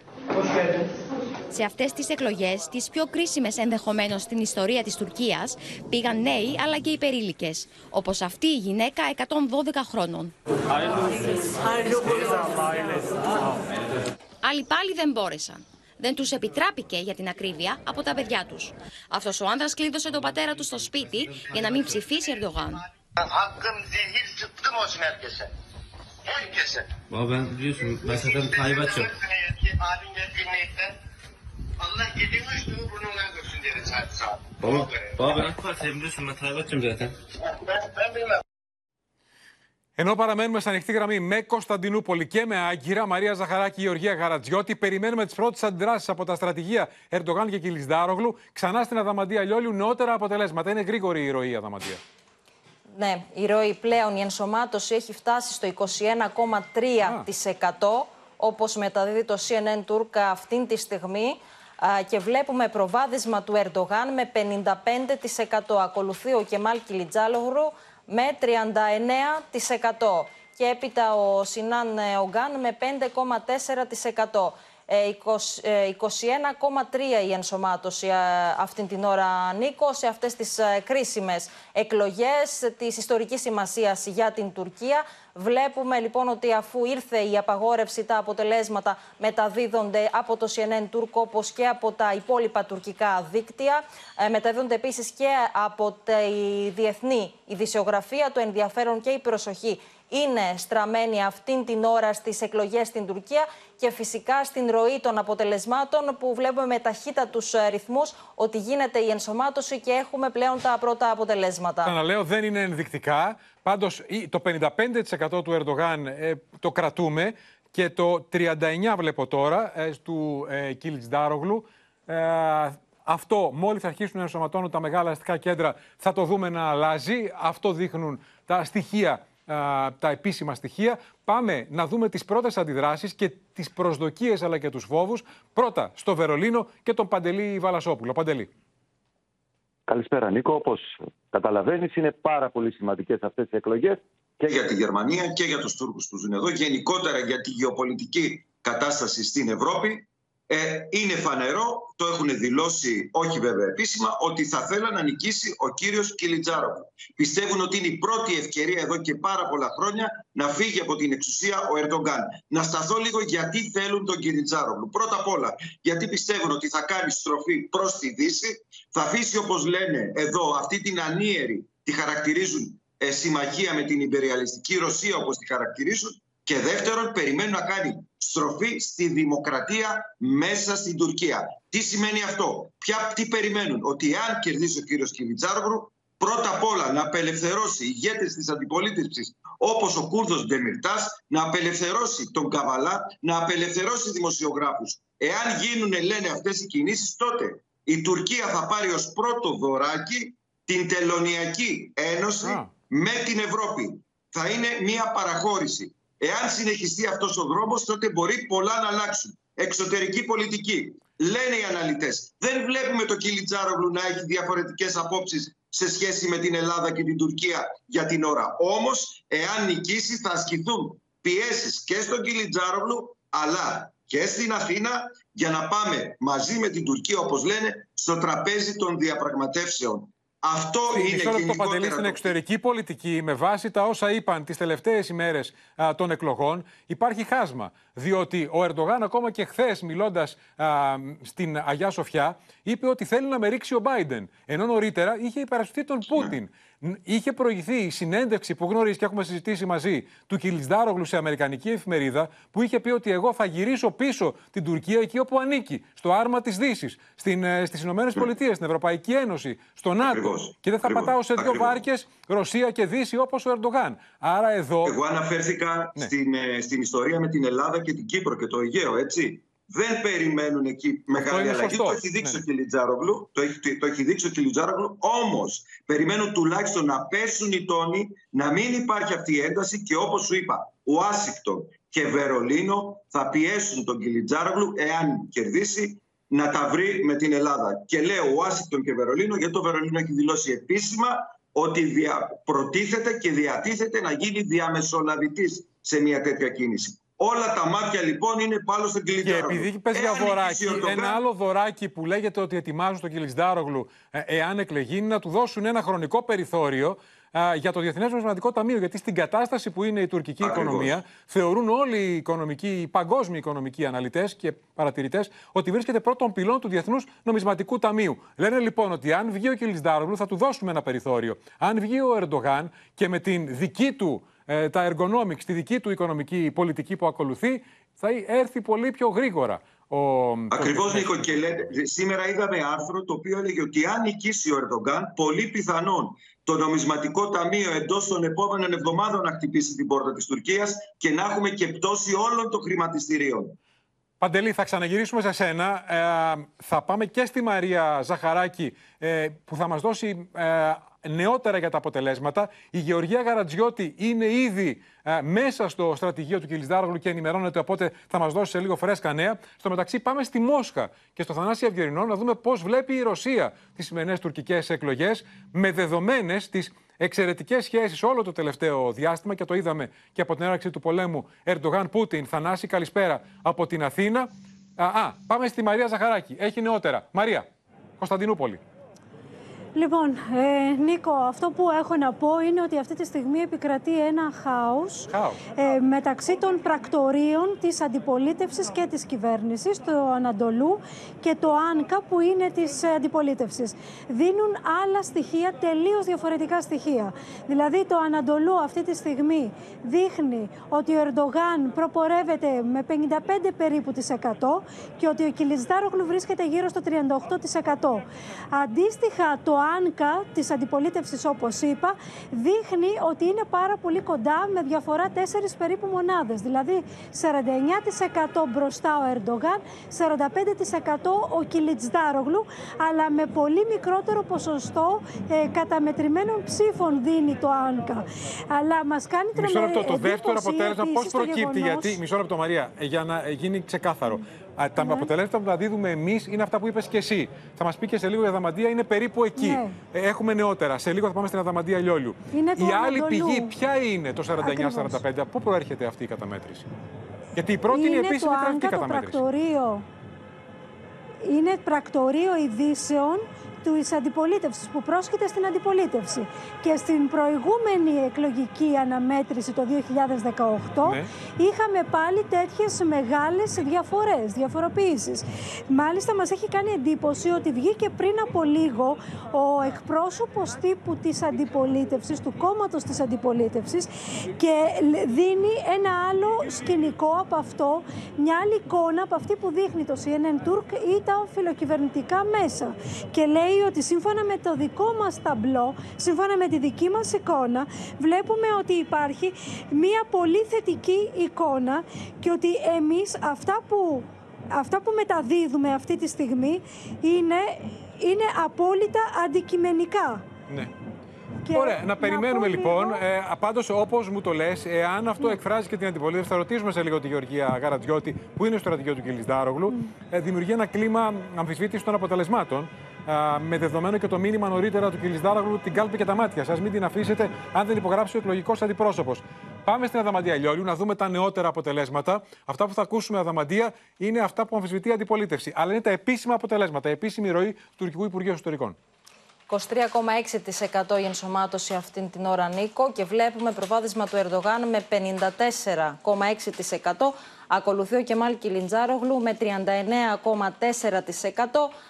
Σε αυτές τις εκλογές, τις πιο κρίσιμες ενδεχομένως στην ιστορία της Τουρκίας, πήγαν νέοι αλλά και υπερήλικες. Όπως αυτή η γυναίκα 112 χρόνων. Άλλοι πάλι δεν μπόρεσαν. Δεν του επιτράπηκε για την ακρίβεια από τα παιδιά του. Αυτό ο άνδρα κλείδωσε τον πατέρα του στο σπίτι για να μην ψηφίσει Ερντογάν. Hakkım, zehir sıktım olsun herkese. Herkese. Baba ben biliyorsun ben zaten Tayyip açıyorum. Abin dinleyip Allah yediğin üstünü burnundan görsün dedi saat saat. Baba, baba ben AK Parti'yim biliyorsun ben Tayyip açıyorum zaten. Ben, ben bilmem. Ενώ παραμένουμε στα ανοιχτή γραμμή με Κωνσταντινούπολη και με Άγκυρα, Μαρία Ζαχαράκη, Γεωργία Γαρατζιώτη, περιμένουμε τις πρώτες αντιδράσεις από τα στρατηγία Ερντογάν και Κιλισδάρογλου. Ξανά στην Αδαμαντία Λιόλιου, νεότερα αποτελέσματα. Είναι γρήγορη η ροή Αδαμαντία. Ναι, η ροή πλέον, η ενσωμάτωση έχει φτάσει στο 21,3% όπως μεταδίδει το CNN Turk αυτήν τη στιγμή και βλέπουμε προβάδισμα του Ερντογάν με 55%. Ακολουθεί ο Κεμάλ Κιλιτζάλογρου με 39% και έπειτα ο Σινάν Ογκάν με 5,4%. 21,3 η ενσωμάτωση αυτήν την ώρα, Νίκο, σε αυτές τις κρίσιμες εκλογές της ιστορικής σημασίας για την Τουρκία. Βλέπουμε λοιπόν ότι αφού ήρθε η απαγόρευση, τα αποτελέσματα μεταδίδονται από το CNN Τούρκο όπως και από τα υπόλοιπα τουρκικά δίκτυα. Ε, μεταδίδονται επίσης και από τη διεθνή ειδησιογραφία, το ενδιαφέρον και η προσοχή είναι στραμμένη αυτήν την ώρα στις εκλογές στην Τουρκία και φυσικά στην ροή των αποτελεσμάτων που βλέπουμε με ταχύτατους ρυθμούς ότι γίνεται η ενσωμάτωση και έχουμε πλέον τα πρώτα αποτελέσματα. Ξαναλέω, δεν είναι ενδεικτικά. Πάντως το 55% του Ερντογάν ε, το κρατούμε και το 39% βλέπω τώρα ε, του ε, Κίλιτς Ντάρογλου. Ε, αυτό μόλις αρχίσουν να ενσωματώνουν τα μεγάλα αστικά κέντρα θα το δούμε να αλλάζει. Αυτό δείχνουν τα στοιχεία τα επίσημα στοιχεία. Πάμε να δούμε τις πρώτες αντιδράσεις και τις προσδοκίες αλλά και τους φόβους. Πρώτα στο Βερολίνο και τον Παντελή Βαλασόπουλο. Παντελή. Καλησπέρα Νίκο. Όπως καταλαβαίνεις είναι πάρα πολύ σημαντικές αυτές οι εκλογές. Και για τη Γερμανία και για τους Τούρκους που ζουν εδώ. Γενικότερα για τη γεωπολιτική κατάσταση στην Ευρώπη ε, είναι φανερό, το έχουν δηλώσει όχι βέβαια επίσημα, ότι θα θέλαν να νικήσει ο κύριος Κιλιτζάρογλου. Πιστεύουν ότι είναι η πρώτη ευκαιρία εδώ και πάρα πολλά χρόνια να φύγει από την εξουσία ο Ερντογκάν. Να σταθώ λίγο γιατί θέλουν τον Κιλιτζάρογλου. Πρώτα απ' όλα γιατί πιστεύουν ότι θα κάνει στροφή προς τη Δύση, θα αφήσει όπως λένε εδώ αυτή την ανίερη, τη χαρακτηρίζουν ε, συμμαχία με την υπεριαλιστική Ρωσία όπως τη χαρακτηρίζουν και δεύτερον, περιμένουν να κάνει στροφή στη δημοκρατία μέσα στην Τουρκία. Τι σημαίνει αυτό, Ποια, τι περιμένουν, ότι εάν κερδίσει ο κύριος Κιβιτζάργρου, πρώτα απ' όλα να απελευθερώσει ηγέτες της αντιπολίτευσης όπως ο Κούρδος Ντεμιρτάς, να απελευθερώσει τον Καβαλά, να απελευθερώσει δημοσιογράφους. Εάν γίνουν, λένε αυτές οι κινήσεις, τότε η Τουρκία θα πάρει ως πρώτο δωράκι την Τελωνιακή Ένωση με την Ευρώπη. Θα είναι μια παραχώρηση. Εάν συνεχιστεί αυτός ο δρόμος, τότε μπορεί πολλά να αλλάξουν. Εξωτερική πολιτική. Λένε οι αναλυτές. Δεν βλέπουμε το Κιλιτζάρογλου να έχει διαφορετικές απόψεις σε σχέση με την Ελλάδα και την Τουρκία για την ώρα. Όμως, εάν νικήσεις, θα ασκηθούν πιέσεις και στον Κιλιτζάρογλου, αλλά και στην Αθήνα για να πάμε μαζί με την Τουρκία, όπως λένε, στο τραπέζι των διαπραγματεύσεων. Αυτό είναι και το Παντελή στην εξωτερική πολιτική, με βάση τα όσα είπαν τις τελευταίες ημέρες των εκλογών, υπάρχει χάσμα. Διότι ο Ερντογάν, ακόμα και χθες, μιλώντας στην Αγιά Σοφιά, είπε ότι θέλει να με ρίξει ο Biden. Ενώ νωρίτερα είχε υπερασπιστεί τον Πούτιν. Είχε προηγηθεί η συνέντευξη που γνωρίζει και έχουμε συζητήσει μαζί του Κιλισδάρογλου σε Αμερικανική εφημερίδα, που είχε πει ότι εγώ θα γυρίσω πίσω την Τουρκία εκεί όπου ανήκει, στο άρμα της Δύσης, ε, στις Ηνωμένες Πολιτείες, στην Ευρωπαϊκή Ένωση, στο ΝΑΤΟ. Και δεν θα Ακριβώς. πατάω σε δύο βάρκες Ρωσία και Δύση όπως ο Ερντογάν. Άρα εδώ. Εγώ αναφέρθηκα ναι. στην, ε, στην ιστορία με την Ελλάδα και την Κύπρο και το Αιγαίο, έτσι δεν περιμένουν εκεί μεγάλη αλλαγή. Το έχει δείξει ναι. ο Κιλιτζάρογλου. Το έχει, το έχει δείξει ο Κιλιτζάρογλου. Όμως περιμένουν τουλάχιστον να πέσουν οι τόνοι, να μην υπάρχει αυτή η ένταση και όπως σου είπα, Ουάσιγκτον και Βερολίνο θα πιέσουν τον Κιλιτζάρογλου εάν κερδίσει να τα βρει με την Ελλάδα. Και λέω Ουάσιγκτον και Βερολίνο, γιατί το Βερολίνο έχει δηλώσει επίσημα ότι δια... προτίθεται και διατίθεται να γίνει διαμεσολαβητής σε μια τέτοια κίνηση. Όλα τα μάτια λοιπόν είναι πάνω στον Κιλιτζάρογλου. Και επειδή πες για δωράκι, ένα άλλο δωράκι που λέγεται ότι ετοιμάζουν στον Κιλιτζάρογλου, ε, εάν εκλεγεί, είναι να του δώσουν ένα χρονικό περιθώριο α, για το Διεθνές Νομισματικό Ταμείο. Γιατί στην κατάσταση που είναι η τουρκική Ακριβώς. οικονομία, θεωρούν όλοι οι, οικονομικοί, οι παγκόσμιοι οικονομικοί αναλυτές και παρατηρητές ότι βρίσκεται πρώτον πυλών του Διεθνούς Νομισματικού Ταμείου. Λένε λοιπόν ότι αν βγει ο Κιλισδάρογλου θα του δώσουμε ένα περιθώριο. Αν βγει ο Ερντογάν και με την δική του ε, τα ergonomics, τη δική του οικονομική πολιτική που ακολουθεί, θα έρθει πολύ πιο γρήγορα. Ο, Ακριβώς, το- Νίκο, και λέτε, σήμερα είδαμε άρθρο το οποίο έλεγε ότι αν νικήσει ο Ερντογκάν, πολύ πιθανόν το νομισματικό ταμείο εντός των επόμενων εβδομάδων να χτυπήσει την πόρτα της Τουρκίας και να έχουμε και πτώση όλων των χρηματιστηρίων. Παντελή, θα ξαναγυρίσουμε σε σένα. Ε, θα πάμε και στη Μαρία Ζαχαράκη ε, που θα μας δώσει ε, νεότερα για τα αποτελέσματα. Η Γεωργία Γαρατζιώτη είναι ήδη ε, μέσα στο στρατηγείο του Κιλισδάρογλου και ενημερώνεται, οπότε θα μας δώσει σε λίγο φρέσκα νέα. Στο μεταξύ πάμε στη Μόσχα και στο Θανάση Αυγερινό να δούμε πώς βλέπει η Ρωσία τις σημερινές τουρκικές εκλογές με δεδομένες τις εξαιρετικές σχέσεις όλο το τελευταίο διάστημα και το είδαμε και από την έναρξη του πολέμου Ερντογάν Πούτιν. Θανάση, καλησπέρα από την Αθήνα. Α, α, πάμε στη Μαρία Ζαχαράκη. Έχει νεότερα. Μαρία, Κωνσταντινούπολη. Λοιπόν, ε, Νίκο, αυτό που έχω να πω είναι ότι αυτή τη στιγμή επικρατεί ένα χάος Χάος. ε, μεταξύ των πρακτορείων της αντιπολίτευσης και της κυβέρνησης, το Ανατολού και το ΆΝΚΑ που είναι της ε, αντιπολίτευσης. Δίνουν άλλα στοιχεία, τελείως διαφορετικά στοιχεία. Δηλαδή το Ανατολού αυτή τη στιγμή δείχνει ότι ο Ερντογάν προπορεύεται με 55 περίπου της 100 και ότι ο Κιλισδάρογλου βρίσκεται γύρω στο 38%. Αντίστοιχα το ΆΝΚΑ της αντιπολίτευσης όπως είπα δείχνει ότι είναι πάρα πολύ κοντά με διαφορά 4 περίπου μονάδες. Δηλαδή 49% μπροστά ο Ερντογάν, 45% ο Κιλιτσδάρογλου αλλά με πολύ μικρότερο ποσοστό ε, καταμετρημένων ψήφων δίνει το ΆΝΚΑ. Αλλά μας κάνει Μισό τρεμε- λεπτό. Το δεύτερο εντύπωση αποτέλεσμα πώς επίσης το προκύπτει, γεγονός- γιατί. Μισό λεπτό, Μαρία, ε, για να ε, γίνει ξεκάθαρο. Α, τα Ναι. αποτελέσματα που τα δίδουμε εμείς είναι αυτά που είπες και εσύ. Θα μας πει και σε λίγο η Αδαμαντία είναι περίπου εκεί. Ναι. Ε, Έχουμε νεότερα. Σε λίγο θα πάμε στην Αδαμαντία Λιόλιου. Είναι του η άλλη Ανατολού. πηγή, ποια είναι το 49-45, πού προέρχεται αυτή η καταμέτρηση; Γιατί η πρώτη είναι, η είναι επίσημη το κρατική ΆΝΚΑ το καταμέτρηση. πρακτορείο. Είναι πρακτορείο ειδήσεων του αντιπολίτευσης που πρόσκειται στην αντιπολίτευση. Και στην προηγούμενη εκλογική αναμέτρηση το 2018 Ναι. είχαμε πάλι τέτοιες μεγάλες διαφορές, διαφοροποιήσεις. Μάλιστα μας έχει κάνει εντύπωση ότι βγήκε πριν από λίγο ο εκπρόσωπος τύπου της αντιπολίτευσης, του κόμματος της αντιπολίτευσης και λ- δίνει ένα άλλο σκηνικό από αυτό, μια άλλη εικόνα από αυτή που δείχνει το CNN Turk ή τα φιλοκυβερνητικά μέσα. Και λέει ότι σύμφωνα με το δικό μας ταμπλό, σύμφωνα με τη δική μας εικόνα, βλέπουμε ότι υπάρχει μια πολύ θετική εικόνα και ότι εμείς αυτά που, αυτά που μεταδίδουμε αυτή τη στιγμή είναι, είναι απόλυτα αντικειμενικά. Ναι. Και Ωραία, να να περιμένουμε πω λοιπόν. λίγο- Ε, Πάντω, όπως μου το λες, εάν αυτό εκφράζει και την αντιπολίτευση, θα ρωτήσουμε σε λίγο τη Γεωργία Γαρατζιώτη, που είναι στο στρατηγείο του Κιλισδάρογλου, ε, δημιουργεί ένα κλίμα αμφισβήτησης των αποτελεσμάτων. Α, με δεδομένο και το μήνυμα νωρίτερα του Κιλισδάρογλου την κάλπη και τα μάτια σας. Μην την αφήσετε αν δεν υπογράψει ο εκλογικός αντιπρόσωπος. Πάμε στην Αδαμαντία Λιόλιου να δούμε τα νεότερα αποτελέσματα. Αυτά που θα ακούσουμε, Αδαμαντία, είναι αυτά που αμφισβητεί η αντιπολίτευση. Αλλά είναι τα επίσημα αποτελέσματα, η επίσημη ροή του τουρκικού Υπουργείου Εσωτερικών. 23,6% η ενσωμάτωση αυτήν την ώρα, Νίκο, και βλέπουμε προβάδισμα του Ερντογάν με 54,6%. Ακολουθεί ο Κεμάλ Κιλιντζάρογλου με 39,4%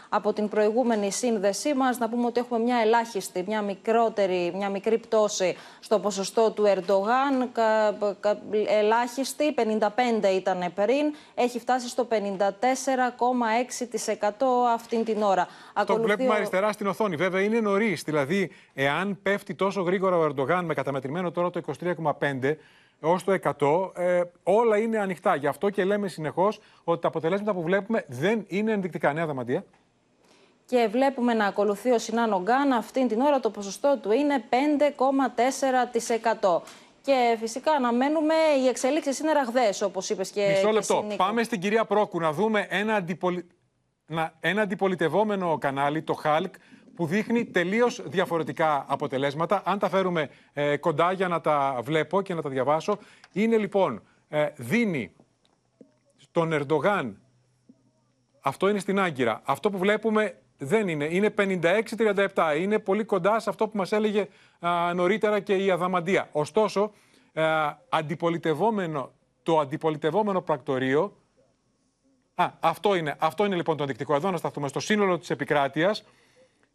από την προηγούμενη σύνδεσή μας. Να πούμε ότι έχουμε μια ελάχιστη, μια, μικρότερη, μια μικρή πτώση στο ποσοστό του Ερντογάν. Κα, κα- ελάχιστη, 55 ήταν πριν. Έχει φτάσει στο 54,6% αυτήν την ώρα. Το Ακολουθεί βλέπουμε ο- αριστερά στην οθόνη. Βέβαια είναι νωρίς. Δηλαδή, εάν πέφτει τόσο γρήγορα ο Ερντογάν με καταμετρημένο τώρα το 23,5 ω το 100, ε, όλα είναι ανοιχτά. Γι' αυτό και λέμε συνεχώς ότι τα αποτελέσματα που βλέπουμε δεν είναι ενδεικτικά. Νέα Δαμαντία. Και βλέπουμε να ακολουθεί ο Σινάν Ογκάν. Αυτήν την ώρα το ποσοστό του είναι 5,4%. Και φυσικά αναμένουμε οι εξελίξεις είναι ραγδαίες, όπως είπες και, Μισό και λεπτό. εσύ, Νίκο. Πάμε στην κυρία Πρόκου να δούμε ένα, αντιπολι... να- ένα αντιπολιτευόμενο κανάλι, το ΧΑΛΚ, που δείχνει τελείως διαφορετικά αποτελέσματα. Αν τα φέρουμε ε, κοντά για να τα βλέπω και να τα διαβάσω, είναι λοιπόν, ε, δίνει στον Ερντογάν, αυτό είναι στην Άγκυρα, αυτό που βλέπουμε δεν είναι. Είναι 56-37. Είναι πολύ κοντά σε αυτό που μας έλεγε α, νωρίτερα και η Αδαμαντία. Ωστόσο, α, αντιπολιτευόμενο, το αντιπολιτευόμενο πρακτορείο Α, αυτό είναι, αυτό είναι λοιπόν το ενδεικτικό. Εδώ να σταθούμε στο σύνολο της επικράτειας.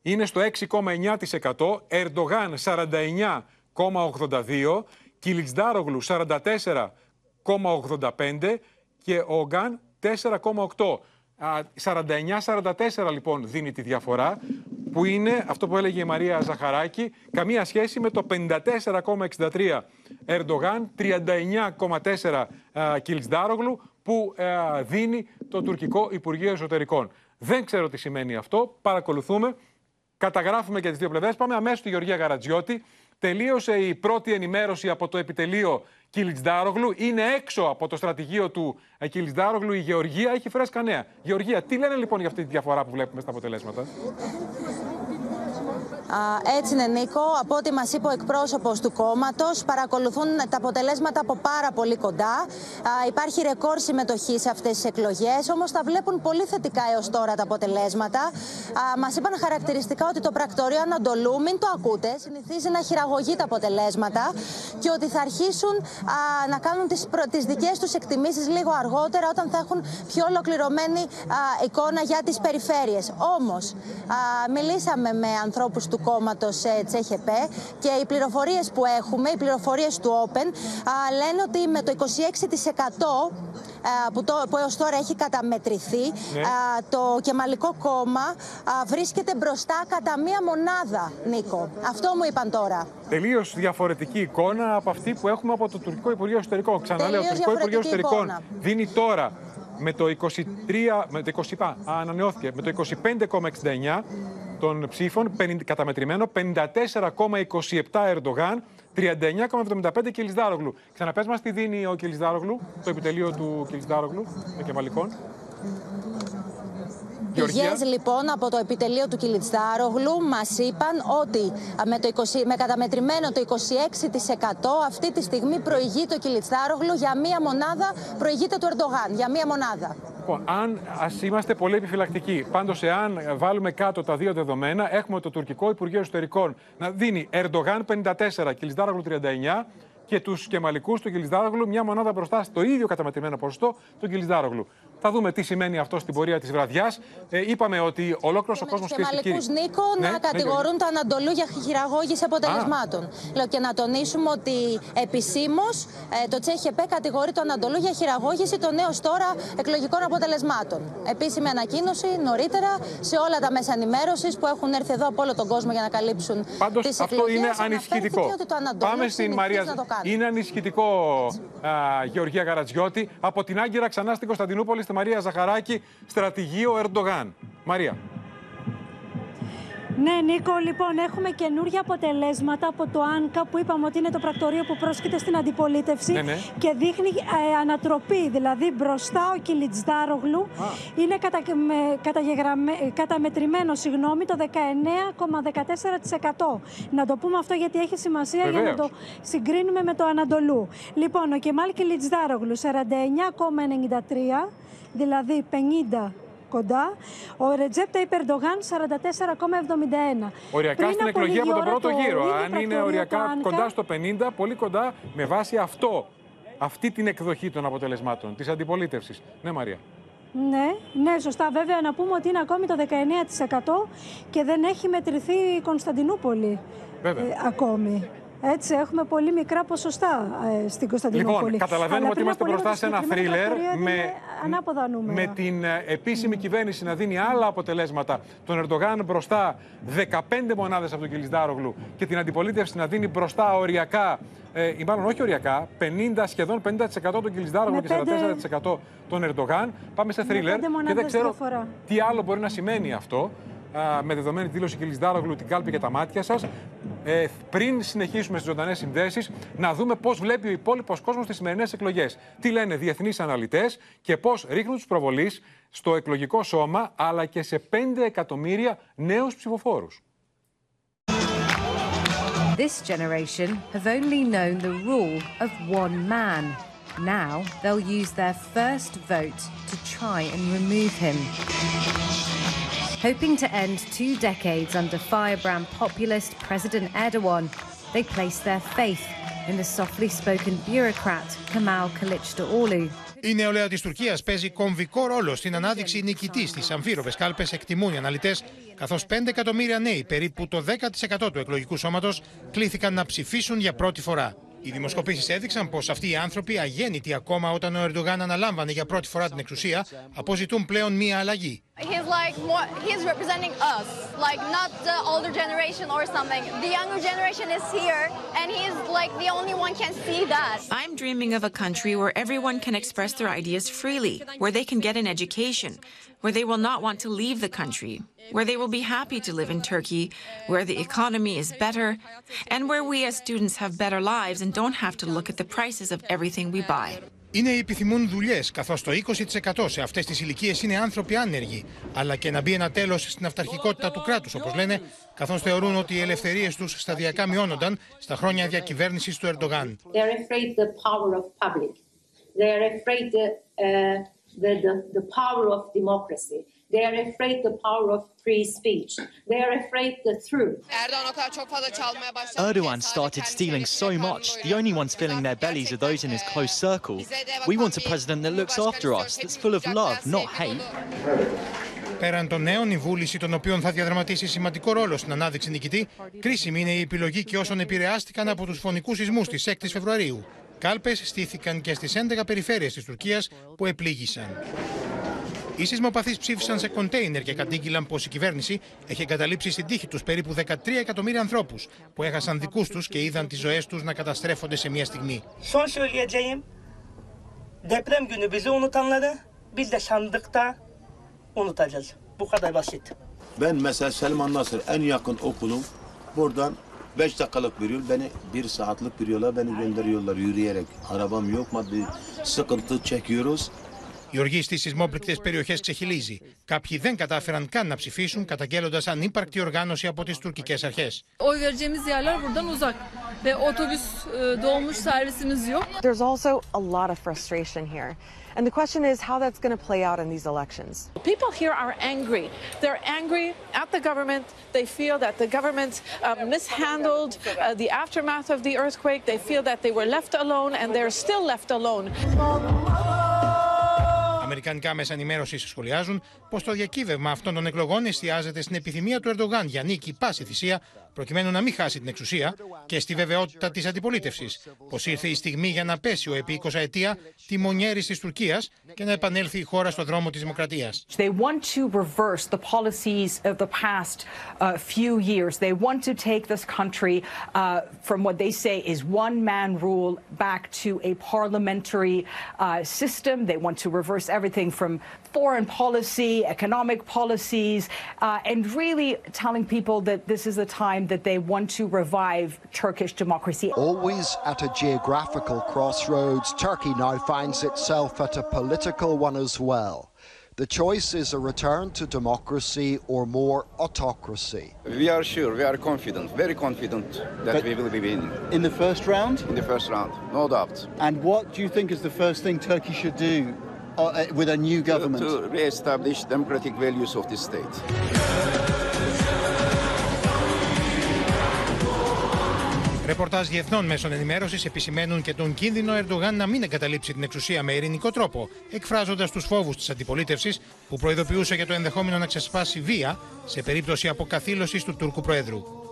Είναι στο 6,9%. Ερντογάν 49,82%. Κιλιτσδάρογλου 44,85% και ο Γκάν 4,8%. 49-44 λοιπόν δίνει τη διαφορά που είναι αυτό που έλεγε η Μαρία Ζαχαράκη καμία σχέση με το 54,63 Ερντογάν 39,4 Κιλτσδάρογλου που δίνει το τουρκικό Υπουργείο Εσωτερικών. Δεν ξέρω τι σημαίνει αυτό. Παρακολουθούμε. Καταγράφουμε και τις δύο πλευρές. Πάμε αμέσως στη Γεωργία Γαρατζιώτη. Τελείωσε η πρώτη ενημέρωση από το επιτελείο Κιλιτσδάρογλου. Είναι έξω από το στρατηγείο του Κιλιτσδάρογλου. Η Γεωργία έχει φρέσκα νέα. Γεωργία, τι λένε λοιπόν για αυτή τη διαφορά που βλέπουμε στα αποτελέσματα; Έτσι είναι, Νίκο. Από ό,τι μας είπε ο εκπρόσωπος του κόμματος, παρακολουθούν τα αποτελέσματα από πάρα πολύ κοντά. Υπάρχει ρεκόρ συμμετοχής σε αυτές τις εκλογές, όμως τα βλέπουν πολύ θετικά έως τώρα τα αποτελέσματα. Μας είπαν χαρακτηριστικά ότι το πρακτορείο Ανατολού, μην το ακούτε, συνηθίζει να χειραγωγεί τα αποτελέσματα και ότι θα αρχίσουν να κάνουν τις τις δικές τους εκτιμήσεις λίγο αργότερα, όταν θα έχουν πιο ολοκληρωμένη εικόνα για τις περιφέρειες. Όμως, μιλήσαμε με ανθρώπους του του κόμματος Τσέχεπέ και οι πληροφορίες που έχουμε, οι πληροφορίες του Open, λένε ότι με το 26% που, το, που έως τώρα έχει καταμετρηθεί, ναι. το Κεμαλικό κόμμα βρίσκεται μπροστά κατά μία μονάδα, Νίκο. Αυτό μου είπαν τώρα. Τελείως διαφορετική εικόνα από αυτή που έχουμε από το τουρκικό Υπουργείο Εσωτερικών. Ξαναλέω, το τουρκικό Υπουργείο Εσωτερικών δίνει τώρα με το 23, με το 20, ανανεώθηκε με το 25,69 των ψήφων, καταμετρημένο 54,27 Ερντογάν, 39,75 Κιλισδάρογλου. Ξαναπες μας τι δίνει ο Κιλισδάρογλου, το επιτελείο του Κιλισδάρογλου, με κεμαλικών. Πηγές λοιπόν από το επιτελείο του Κιλιτστάρογλου μας είπαν ότι με, το 20, με καταμετρημένο το 26% αυτή τη στιγμή προηγεί το Κιλιτστάρογλου για μία μονάδα, προηγείται του Ερντογάν για μία μονάδα. Λοιπόν, αν ας είμαστε πολύ επιφυλακτικοί, πάντως εάν βάλουμε κάτω τα δύο δεδομένα, έχουμε το τουρκικό Υπουργείο Εσωτερικών να δίνει Ερντογάν 54, Κιλιτστάρογλου 39, και τους Κεμαλικούς του Κιλισδάρογλου, μια μονάδα μπροστά στο ίδιο καταμετρημένο ποσοστό του Κιλισδάρογλου. Θα δούμε τι σημαίνει αυτό στην πορεία της βραδιάς. Ε, είπαμε ότι ολόκληρος ο κόσμος και Κεμαλικού Νίκο ναι, να ναι, κατηγορούν ναι, το Ανατολού για χειραγώγηση αποτελεσμάτων. Λέω και να τονίσουμε ότι επισήμως ε, το ΤΣΕΧΕΠΕ κατηγορεί το Ανατολού για χειραγώγηση των νέων τώρα εκλογικών αποτελεσμάτων. Επίσημη ανακοίνωση νωρίτερα σε όλα τα μέσα ενημέρωσης που έχουν έρθει εδώ από όλο τον κόσμο για να καλύψουν τις εκλογές. Αυτό είναι ανησυχητικό. Πάμε στην Μαρία. Είναι ανησυχητικό, α, Γεωργία Γαρατζιώτη. Από την Άγκυρα ξανά στην Κωνσταντινούπολη, στη Μαρία Ζαχαράκη, στρατηγείο Ερντογάν. Μαρία. Ναι, Νίκο, λοιπόν, έχουμε καινούργια αποτελέσματα από το ΆΝΚΑ που είπαμε ότι είναι το πρακτορείο που πρόσκειται στην αντιπολίτευση ναι, ναι. και δείχνει ε, ανατροπή. Δηλαδή, μπροστά ο Κιλιτζδάρογλου είναι κατα, με, καταμετρημένο συγγνώμη, το 19,14%. Να το πούμε αυτό γιατί έχει σημασία Βεβαίως. για να το συγκρίνουμε με το Ανατολού. Λοιπόν, ο Κεμάλ Κιλιτζδάρογλου 49,93, δηλαδή 50 κοντά. Ο Ρετζέπτα Υπερντογάν 44,71. Οριακά στην εκλογή από τον πρώτο το γύρο. ίδιο Αν είναι πρακτορείο οριακά του Άνκα. κοντά στο 50, πολύ κοντά με βάση αυτό. Αυτή την εκδοχή των αποτελεσμάτων, της αντιπολίτευσης. Ναι, Μαρία. Ναι, ναι, σωστά. Βέβαια, να πούμε ότι είναι ακόμη το 19% και δεν έχει μετρηθεί η Κωνσταντινούπολη Βέβαια. ε, ακόμη. Έτσι, έχουμε πολύ μικρά ποσοστά ε, στην Κωνσταντινούπολη. Λοιπόν, καταλαβαίνουμε Αλλά ότι πριν είμαστε από λίγο μπροστά το σε ένα συγκεκριμένο θρίλερ πρακτορείο με, έδινε ανάποδα νούμερα. με την ε, επίσημη κυβέρνηση να δίνει άλλα αποτελέσματα. Τον Ερντογάν μπροστά 15 μονάδες από τον Κιλισδάρογλου και την αντιπολίτευση να δίνει μπροστά οριακά, ε, ή μάλλον όχι οριακά, 50, σχεδόν 50% τον Κιλισδάρογλου Με και πέντε- 44% τον Ερντογάν. Πάμε σε Με θρίλερ πέντε και δεν μονάδες ξέρω διαφορά. τι άλλο μπορεί να σημαίνει αυτό. Α, με δεδομένη τη δήλωση Κιλισδάρογλου την κάλπη για τα μάτια σας. Ε, πριν συνεχίσουμε στις ζωντανές συνδέσεις, να δούμε πώς βλέπει ο υπόλοιπος κόσμος τις σημερινές εκλογές. Τι λένε διεθνείς αναλυτές και πώς ρίχνουν τους προβολείς στο εκλογικό σώμα αλλά και σε 5 εκατομμύρια νέους ψηφοφόρους. This generation have only known the rule of one man. Now they'll use their first vote to try and remove him. Hoping to end two decades under firebrand populist President Erdogan. They place their faith in the softly spoken bureaucrat Kemal Kılıçdaroğlu. Η νεολαία της Τουρκίας παίζει κομβικό ρόλο στην ανάδειξη νικητής στι αμφίροπε κάλπες, εκτιμούν οι αναλυτές, καθώς 5 εκατομμύρια νέοι, περίπου το 10% του εκλογικού σώματος, κλήθηκαν να ψηφίσουν για πρώτη φορά. Οι δημοσκοπήσει έδειξαν πω αυτοί οι άνθρωποι, αγέννητοι ακόμα όταν ο Ερντογάν αναλάμβανε για πρώτη φορά την εξουσία, αποζητούν πλέον μία αλλαγή. He's like more, he's representing us, like not the older generation or something. The younger generation is here, and he's like the only one can see that. I'm dreaming of a country where everyone can express their ideas freely, where they can get an education, where they will not want to leave the country, where they will be happy to live in Turkey, where the economy is better, and where we as students have better lives and don't have to look at the prices of everything we buy. Οι νέοι επιθυμούν δουλειέ, καθώ το 20% σε αυτέ τι ηλικίε είναι άνθρωποι άνεργοι, αλλά και να μπει ένα τέλο στην αυταρχικότητα του κράτου, όπω λένε, καθώ θεωρούν ότι οι ελευθερίε του σταδιακά μειώνονταν στα χρόνια διακυβέρνηση του Ερντογάν. They are afraid the power of public. They are afraid the, uh, the, the, the power of democracy. They are afraid the power of free speech. They are afraid the truth. Erdoğan o kadar çok fazla çalmaya başladı. Erdogan started stealing so much, the only ones filling their bellies are those in his close circle. We want a president that looks after us, that's full of love, not hate. Πέραν των νέων, η βούληση των οποίων θα διαδραματίσει σημαντικό ρόλο στην ανάδειξη νικητή, κρίσιμη είναι η επιλογή και όσων επηρεάστηκαν από του φωνικού σεισμού τη 6η Φεβρουαρίου. Κάλπες στήθηκαν και στις 11 περιφέρειες της Τουρκίας που επλήγησαν. Οι σεισμοπαθείς ψήφισαν σε κοντέινερ και κατήγγειλαν πως η κυβέρνisi έχει εγκαταλείψει στην τύχη τους περίπου 13 εκατομμύρια ανθρώπους που έχασαν δικούς τους και είδαν τις ζωές τους να καταστρέφονται σε μία στιγμή. Son söyleyeceğim deprem günü bizi unutanları biz de sandıkta unutacağız. Bu kadar basit. Ben mesela Selman Nasır en yakın okulum. Buradan 5 dakikalık bir yol. Beni bir saatlik bir yola beni gönderiyorlar yürüyerek. Arabam yok maddi sıkıntı çekiyoruz. Η οργή στι σεισμόπληκτε περιοχέ ξεχυλίζει. Κάποιοι δεν κατάφεραν καν να ψηφίσουν, καταγγέλλοντα ανύπαρκτη οργάνωση από τι τουρκικέ αρχέ. Oy vereceğimiz yerler buradan uzak ve otobüs e, dolmuş servisimiz yok. There's also a lot of frustration here. And the question is how that's going to play out in these elections. People here are angry. They're angry at the government. They feel that the government uh, mishandled uh, the aftermath of the earthquake. They feel that they were left alone and they're still left alone. Αμερικανικά μέσα ενημέρωσης σχολιάζουν πως το διακύβευμα αυτών των εκλογών εστιάζεται στην επιθυμία του Ερντογάν για νίκη πάση θυσία, προκειμένου να μην χάσει την εξουσία, και στη βεβαιότητα τη αντιπολίτευση πω ήρθε η στιγμή για να πέσει ο επί 20 ετία τιμονιέρη τη Τουρκία και να επανέλθει η χώρα στο δρόμο τη δημοκρατία. They want to reverse the policies of the past uh, few years. They want to take this country uh, from what they say is one man rule back to a parliamentary uh, system. They want to reverse everything from foreign policy, economic policies, uh, and really telling people that this is the time that they want to revive Turkish democracy. Always at a geographical crossroads, Turkey now finds itself at a political one as well. The choice is a return to democracy or more autocracy. We are sure, we are confident, very confident that But we will be winning In the first round? in the first round, no doubt. And what do you think is the first thing Turkey should do uh, uh, with a new government? To re-establish democratic values of this state. Ρεπορτάζ διεθνών μέσων ενημέρωσης επισημαίνουν και τον κίνδυνο Ερντογάν να μην εγκαταλείψει την εξουσία με ειρηνικό τρόπο, εκφράζοντας τους φόβους της αντιπολίτευσης που προειδοποιούσε για το ενδεχόμενο να ξεσπάσει βία σε περίπτωση αποκαθήλωσης του Τούρκου Προέδρου.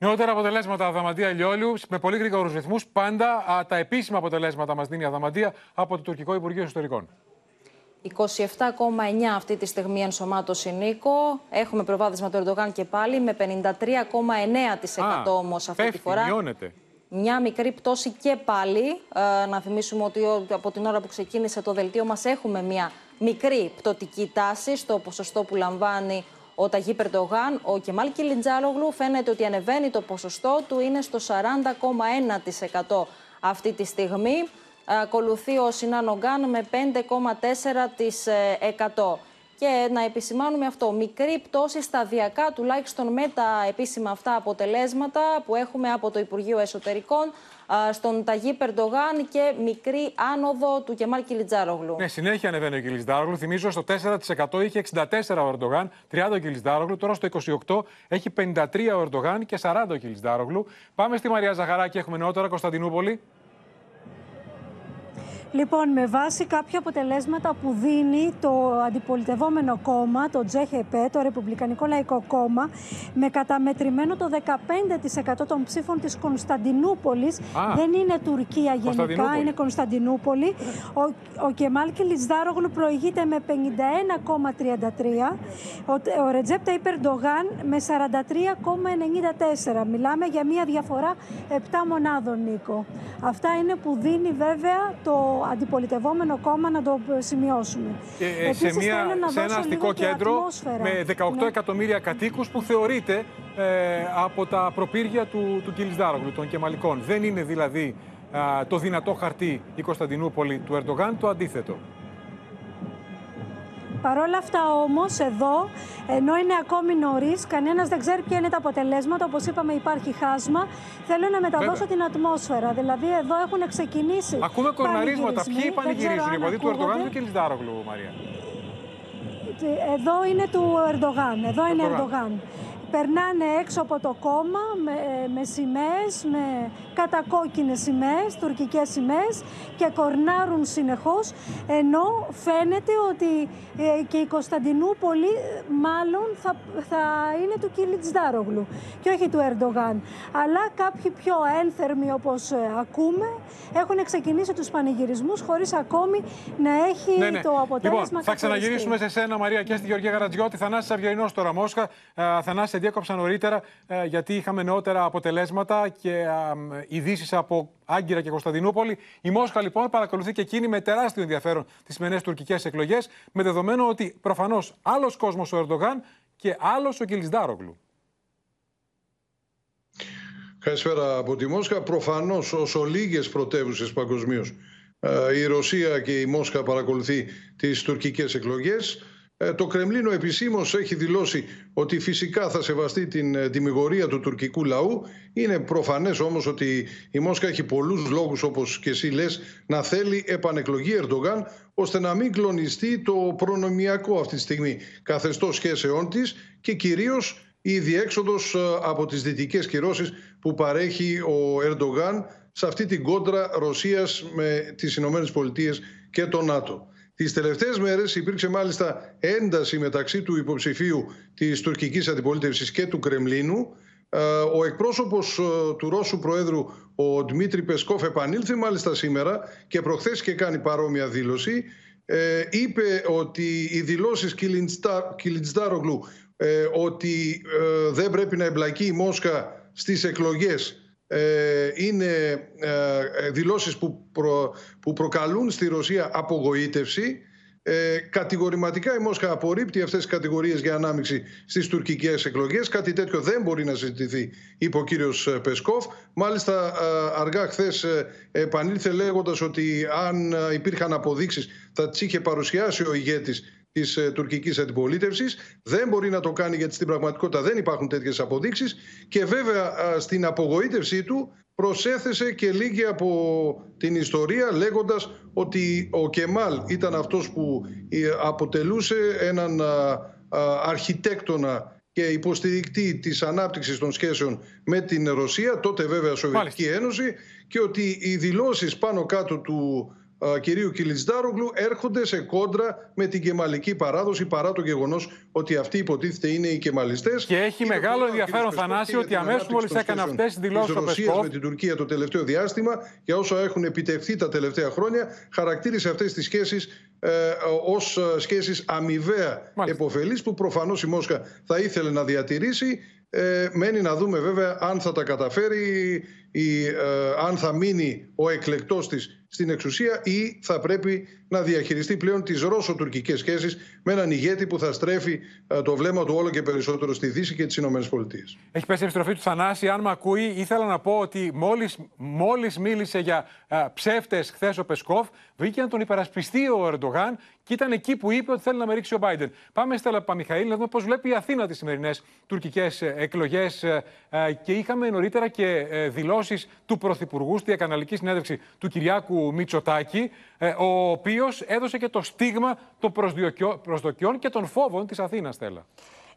Νεότερα αποτελέσματα Αδαμαντία Λιόλιου με πολύ γρήγορους ρυθμούς. Πάντα α, τα επίσημα αποτελέσματα μας δίνει η Αδαμαντία από το Τουρκικό Υπουργείο Εσωτερικών. 27,9 αυτή τη στιγμή ενσωμάτωση Νίκο. Έχουμε προβάδισμα του Ερντογάν και πάλι με 53,9% όμως αυτή τη πέφτει, φορά. μειώνεται. Μια μικρή πτώση και πάλι. Ε, να θυμίσουμε ότι ο- από την ώρα που ξεκίνησε το δελτίο μας έχουμε μια μικρή πτωτική τάση στο ποσοστό που λαμβάνει ο Ταγί Περντογάν. Ο Κεμάλ Κιλιντζάλογλου φαίνεται ότι ανεβαίνει το ποσοστό του, είναι στο 40,1% αυτή τη στιγμή. Ακολουθεί ο Σινάν Ογκάν με 5,4%. Και να επισημάνουμε αυτό, μικρή πτώση σταδιακά τουλάχιστον με τα επίσημα αυτά αποτελέσματα που έχουμε από το Υπουργείο Εσωτερικών στον Ταγί Περντογάν και μικρή άνοδο του Κεμάλ Κιλιτζάρογλου. Ναι, συνέχεια ανεβαίνει ο Κιλιτζάρογλου. Θυμίζω στο 4% είχε 64 ο Ερντογάν, 30 ο Κιλιτζάρογλου. Τώρα στο 28 έχει 53 ο Ερντογάν και 40 ο Κιλιτζάρογλου. Πάμε στη Μαρία Ζαχαράκη, έχουμε νεότερα Κωνσταντινούπολη. Λοιπόν, με βάση κάποια αποτελέσματα που δίνει το αντιπολιτευόμενο κόμμα, το Τζέχεπέ, το Ρεπουμπλικανικό Λαϊκό Κόμμα, με καταμετρημένο το 15% των ψήφων της Κωνσταντινούπολης, δεν είναι Τουρκία γενικά, είναι Κωνσταντινούπολη. Ο, ο Κεμάλ Κιλιτζάρογλου προηγείται με 51,33%, ο, ο Ρετζέπτα Υπερντογάν με 43,94%. Μιλάμε για μια διαφορά 7 μονάδων, Νίκο. Αυτά είναι που δίνει βέβαια το αντιπολιτευόμενο κόμμα να το σημειώσουμε. Ε, σε, μια, σε ένα αστικό κέντρο με 18 ναι. εκατομμύρια κατοίκους που θεωρείται ε, από τα προπύργια του, του Κιλισδάρογλου, των Κεμαλικών. Δεν είναι δηλαδή το δυνατό χαρτί η Κωνσταντινούπολη του Ερντογάν, το αντίθετο. Παρ' όλα αυτά όμως, εδώ, ενώ είναι ακόμη νωρίς, κανένας δεν ξέρει ποια είναι τα αποτελέσματα. Όπως είπαμε, υπάρχει χάσμα. Θέλω να μεταδώσω την ατμόσφαιρα. Δηλαδή, εδώ έχουν ξεκινήσει. Ακούμε κορναρίσματα. Ποιοι πανηγυρίζουν, οι του Ερντογάν ή του Κελισδάρογλου, Μαρία. Εδώ είναι του Ερντογάν. Εδώ είναι Ερντογάν περνάνε έξω από το κόμμα με, με σημαίες, με κατακόκκινες σημαίες, τουρκικές σημαίες και κορνάρουν συνεχώς, ενώ φαίνεται ότι ε, και η Κωνσταντινούπολη μάλλον θα, θα είναι του Κιλιτζδάρογλου και όχι του Ερντογάν. Αλλά κάποιοι πιο ένθερμοι όπως ε, ακούμε έχουν ξεκινήσει τους πανηγυρισμούς χωρίς ακόμη να έχει ναι, ναι. το αποτέλεσμα Λοιπόν, θα ξαναγυρίσουμε σε σένα Μαρία και στη Γεωργία Γαρατζιώτη, Θανάσης Αυγερινός τώρα Μόσχα, ε, Θανάση σε διέκοψα νωρίτερα ε, γιατί είχαμε νεότερα αποτελέσματα και ειδήσεις από Άγκυρα και Κωνσταντινούπολη. Η Μόσχα λοιπόν παρακολουθεί και εκείνη με τεράστιο ενδιαφέρον τις σημερινές τουρκικές εκλογές, με δεδομένο ότι προφανώς άλλος κόσμος ο Ερντογάν και άλλος ο Κιλισδάρογλου. Καλησπέρα από τη Μόσχα. Προφανώς, όσο λίγες πρωτεύουσες παγκοσμίως ε, η Ρωσία και η Μόσχα παρακολουθεί τις τουρκικές εκλογές. Ε, το Κρεμλίνο επισήμως έχει δηλώσει ότι φυσικά θα σεβαστεί την τιμιγορία του τουρκικού λαού. Είναι προφανές όμως ότι η Μόσχα έχει πολλούς λόγους, όπως και εσύ λες, να θέλει επανεκλογή Ερντογάν, ώστε να μην κλονιστεί το προνομιακό αυτή τη στιγμή καθεστώς σχέσεών της και κυρίως η διέξοδος ε, από τις δυτικές κυρώσεις που παρέχει ο Ερντογάν σε αυτή την κόντρα Ρωσίας με τις Ηνωμένες Πολιτείες και το ΝΑΤΟ. Τις τελευταίες μέρες υπήρξε μάλιστα ένταση μεταξύ του υποψηφίου της τουρκικής αντιπολίτευσης και του Κρεμλίνου. Ε, ο εκπρόσωπος ε, του Ρώσου Προέδρου, ο Δημήτρη Πεσκόφ, επανήλθε μάλιστα σήμερα και προχθές και κάνει παρόμοια δήλωση. Ε, είπε ότι οι δηλώσεις Κιλιντστάρογλου ότι δεν πρέπει να εμπλακεί η Μόσχα στις εκλογές ε, είναι ε, δηλώσεις που, που προκαλούν στη Ρωσία απογοήτευση. Ε, κατηγορηματικά η Μόσχα απορρίπτει αυτές τις κατηγορίες για ανάμειξη στις τουρκικές εκλογές. Κάτι τέτοιο δεν μπορεί να συζητηθεί, είπε ο κύριος ε, Πεσκόφ. Μάλιστα αργά χθες επανήλθε λέγοντας ότι αν υπήρχαν αποδείξεις θα τις είχε παρουσιάσει ο ηγέτης της ε, τουρκικής αντιπολίτευσης. Δεν μπορεί να το κάνει γιατί στην πραγματικότητα δεν υπάρχουν τέτοιες αποδείξεις. Και βέβαια στην απογοήτευσή του προσέθεσε και λίγη από την ιστορία λέγοντας ότι ο Κεμάλ ήταν αυτός που ε, αποτελούσε έναν αρχιτέκτονα και υποστηρικτή της ανάπτυξης των σχέσεων με την Ρωσία, τότε βέβαια Σοβιετική Ένωση και ότι οι δηλώσεις πάνω κάτω του κυρίου Κιλιτζάρογλου έρχονται σε κόντρα με την κεμαλική παράδοση παρά το γεγονός ότι αυτοί υποτίθεται είναι οι κεμαλιστές. Και έχει μεγάλο ενδιαφέρον, Θανάση, ότι αμέσως μόλις έκανε αυτές τις δηλώσεις ο Πεσκόφ. με την Τουρκία το τελευταίο διάστημα για όσα έχουν επιτευχθεί τα τελευταία χρόνια, χαρακτήρισε αυτές τις σχέσεις ε, ως ε, σχέσεις αμοιβαία επωφελεί που προφανώς η Μόσχα θα ήθελε να διατηρήσει. Ε, μένει να δούμε βέβαια αν θα τα καταφέρει ή ε, αν θα μείνει ο εκλεκτός της στην εξουσία ή θα πρέπει να διαχειριστεί πλέον τις ρώσο-τουρκικές σχέσεις με έναν ηγέτη που θα στρέφει ε, το βλέμμα του όλο και περισσότερο στη Δύση και τις Ηνωμένες Πολιτείες. Έχει πέσει η επιστροφή του Θανάση. Αν με ακούει, ήθελα να πω ότι μόλις, μόλις μίλησε για α, ε, ψεύτες χθες ο Πεσκόφ, βγήκε να τον υπερασπιστεί ο Ερντογάν και ήταν εκεί που είπε ότι θέλει να με ρίξει ο Μπάιντεν. Πάμε, Στέλλα Παμιχαήλ, να δούμε πώς βλέπει η Αθήνα τις σημερινές τουρκικές εκλογές. Και είχαμε νωρίτερα και δηλώσει δηλώσεις του Πρωθυπουργού στη διακαναλική συνέντευξη του Κυριάκου Μητσοτάκη, ε, ο οποίος έδωσε και το στίγμα των προσδοκιών και των φόβων της Αθήνας, Στέλλα.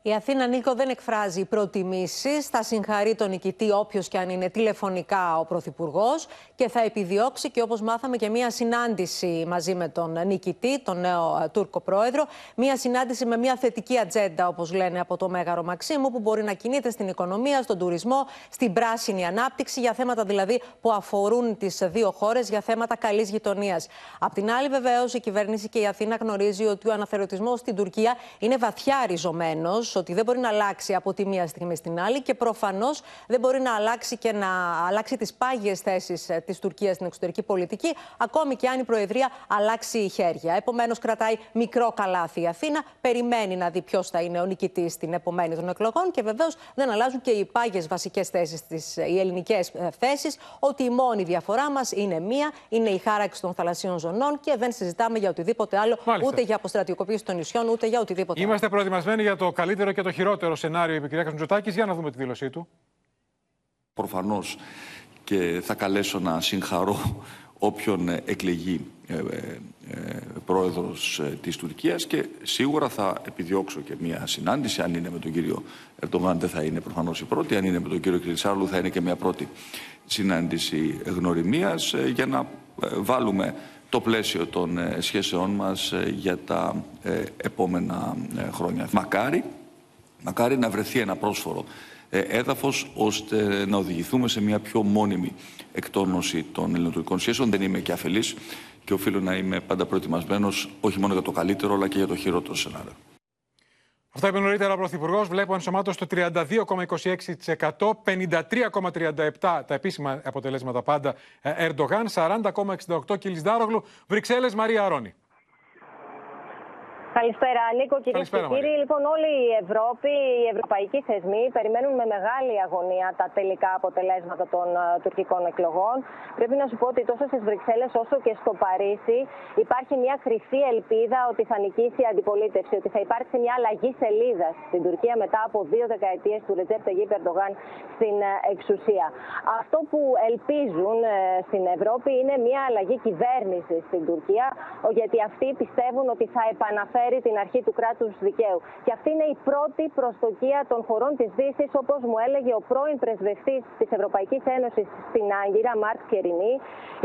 Η Αθήνα Νίκο δεν εκφράζει προτιμήσεις. Θα συγχαρεί τον νικητή, όποιος και αν είναι τηλεφωνικά ο Πρωθυπουργός, και θα επιδιώξει και όπως μάθαμε και μία συνάντηση μαζί με τον νικητή, τον νέο ε, Τούρκο πρόεδρο. Μία συνάντηση με μία θετική ατζέντα, όπως λένε από το Μέγαρο Μαξίμου, που μπορεί να κινείται στην οικονομία, στον τουρισμό, στην πράσινη ανάπτυξη, για θέματα δηλαδή που αφορούν τις δύο χώρες, για θέματα καλής γειτονίας. Απ' την άλλη, βεβαίως, η κυβέρνηση και η Αθήνα γνωρίζει ότι ο αναθερωτισμό στην Τουρκία είναι βαθιά ριζωμένος ότι δεν μπορεί να αλλάξει από τη μία στιγμή στην άλλη και προφανώς δεν μπορεί να αλλάξει και να αλλάξει τις πάγιες θέσεις ε, της Τουρκίας στην εξωτερική πολιτική, ακόμη και αν η Προεδρία αλλάξει χέρια. Επομένως, κρατάει μικρό καλάθι η Αθήνα, περιμένει να δει ποιος θα είναι ο νικητής στην επομένη των εκλογών και βεβαίως δεν αλλάζουν και οι πάγιες βασικές θέσεις, οι ελληνικές ε, θέσεις, ότι η μόνη διαφορά μας είναι μία, είναι η χάραξη των θαλασσίων ζωνών και δεν συζητάμε για οτιδήποτε άλλο, Μάλιστα. ούτε για αποστρατικοποίηση των νησιών, ούτε για οτιδήποτε Είμαστε άλλο. προετοιμασμένοι για το καλύτερο και το χειρότερο σενάριο, είπε η κυρία Για να δούμε τη δήλωσή του. Προφανώς και θα καλέσω να συγχαρώ όποιον εκλεγεί ε, ε, ε πρόεδρος ε, της Τουρκίας και σίγουρα θα επιδιώξω και μια συνάντηση αν είναι με τον κύριο Ερντογάν δεν θα είναι προφανώς η πρώτη αν είναι με τον κύριο Κρυσάρλου θα είναι και μια πρώτη συνάντηση γνωριμίας για να βάλουμε το πλαίσιο των σχέσεών μας για τα επόμενα χρόνια. Μακάρι Μακάρι να βρεθεί ένα πρόσφορο ε, έδαφος ώστε να οδηγηθούμε σε μια πιο μόνιμη εκτόνωση των ελληνοτουρκικών σχέσεων. Δεν είμαι και αφελής και οφείλω να είμαι πάντα προετοιμασμένος όχι μόνο για το καλύτερο αλλά και για το χειρότερο σενάριο. Αυτά είπε νωρίτερα ο Πρωθυπουργός. Βλέπω ενσωμάτωση το 32,26%, 53,37% τα επίσημα αποτελέσματα πάντα. Ε, Ερντογάν, 40,68% Κιλισδάρογλου. Βρυξέλλες, Μαρία Αρώνη. Καλησπέρα, Νίκο, κυρίες και κύριοι. Λοιπόν, όλη η Ευρώπη, οι ευρωπαϊκοί θεσμοί περιμένουν με μεγάλη αγωνία τα τελικά αποτελέσματα των uh, τουρκικών εκλογών. Πρέπει να σου πω ότι τόσο στις Βρυξέλλες όσο και στο Παρίσι υπάρχει μια χρυσή ελπίδα ότι θα νικήσει η αντιπολίτευση, ότι θα υπάρξει μια αλλαγή σελίδας στην Τουρκία μετά από δύο δεκαετίες του Ρετζέπ Τεγί Περντογάν στην uh, εξουσία. Αυτό που ελπίζουν uh, στην Ευρώπη είναι μια αλλαγή κυβέρνησης στην Τουρκία, γιατί αυτοί πιστεύουν ότι θα επαναφέρουν την αρχή του κράτους δικαίου. Και αυτή είναι η πρώτη προστοκία των χωρών της Δύσης, όπως μου έλεγε ο πρώην πρεσβευτής της Ευρωπαϊκής Ένωσης στην Άγκυρα, Μάρκ Κερινή,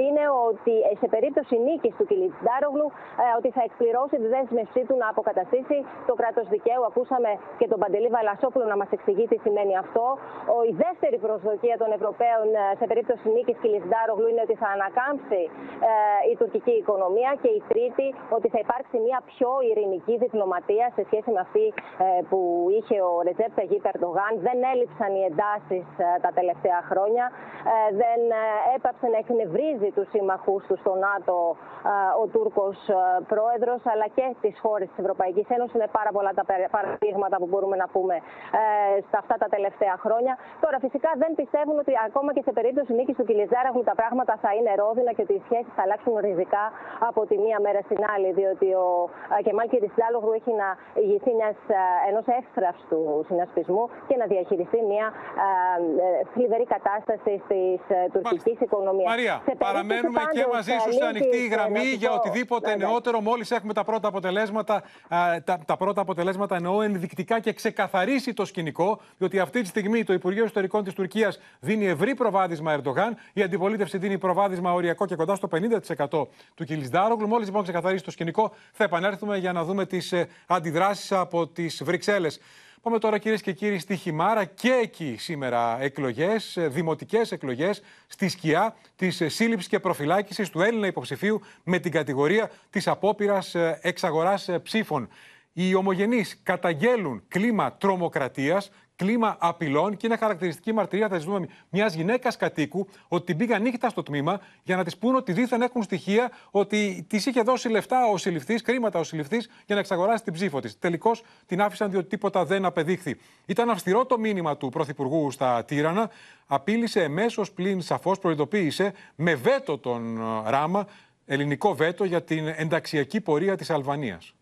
είναι ότι ε, σε περίπτωση νίκης του Κιλιτζάρογλου, ε, ότι θα εκπληρώσει τη δέσμευσή του να αποκαταστήσει το κράτος δικαίου. Ακούσαμε και τον Παντελή Βαλασόπουλο να μας εξηγεί τι σημαίνει αυτό. Ο, η δεύτερη προσδοκία των Ευρωπαίων ε, σε περίπτωση νίκης Κιλιτζάρογλου είναι ότι θα ανακάμψει η τουρκική οικονομία. Και η τρίτη, ότι θα υπάρξει μια πιο ειρηνική ειρηνική διπλωματία σε σχέση με αυτή ε, που είχε ο Ρετζέπ Ταγί Περντογάν. Δεν έλειψαν οι εντάσεις ε, τα τελευταία χρόνια. Ε, δεν έπαψε να εκνευρίζει τους συμμαχούς του στο ΝΑΤΟ ο Τούρκος πρόεδρος, αλλά και τις χώρες της Ευρωπαϊκής Ένωσης. Είναι πάρα πολλά τα παραδείγματα που μπορούμε να πούμε στα αυτά τα τελευταία χρόνια. Τώρα, φυσικά δεν πιστεύουν ότι ακόμα και σε περίπτωση νίκης του Κιλιζάραχου τα πράγματα θα είναι ρόδινα και ότι οι σχέσεις θα αλλάξουν ριζικά από τη μία μέρα στην άλλη. Διότι ο Κεμάλ κύριε Συντάλογου έχει να ηγηθεί ενός εύθραυστου συνασπισμού και να διαχειριστεί μια θλιβερή κατάσταση τη τουρκικής οικονομίας. Μαρία, παραμένουμε και μαζί σου σε ανοιχτή γραμμή για οτιδήποτε ναι, νεότερο. Μόλις έχουμε τα πρώτα αποτελέσματα, τα, τα πρώτα αποτελέσματα εννοώ ενδεικτικά και ξεκαθαρίσει το σκηνικό, διότι αυτή τη στιγμή το Υπουργείο Ιστορικών της Τουρκίας δίνει ευρύ προβάδισμα Ερντογάν, η αντιπολίτευση δίνει προβάδισμα οριακό και κοντά στο 50% του Κιλισδάρογλου. Μόλις λοιπόν ξεκαθαρίσει το σκηνικό, θα επανέλθουμε για να δούμε τις ε, αντιδράσεις από τις Βρυξέλλες. Πάμε τώρα κυρίες και κύριοι στη Χιμάρα και εκεί σήμερα εκλογές, ε, δημοτικές εκλογές στη σκιά της ε, σύλληψης και προφυλάκησης του Έλληνα υποψηφίου με την κατηγορία της απόπειρας εξαγοράς ψήφων. Οι ομογενείς καταγγέλουν κλίμα τρομοκρατίας κλίμα απειλών και είναι χαρακτηριστική μαρτυρία, θα ζητούμε μιας γυναίκας κατοίκου, ότι την πήγαν νύχτα στο τμήμα για να της πούν ότι δίθεν έχουν στοιχεία ότι της είχε δώσει λεφτά ο συλληφτή, κρίματα ο συλληφτή για να εξαγοράσει την ψήφο της. Τελικώς την άφησαν διότι τίποτα δεν απεδείχθη. Ήταν αυστηρό το μήνυμα του Πρωθυπουργού στα Τύρανα. Απείλησε εμέσως πλην σαφώς προειδοποίησε με βέτο τον ε, Ράμα, ελληνικό βέτο για την ενταξιακή πορεία της Αλβανίας.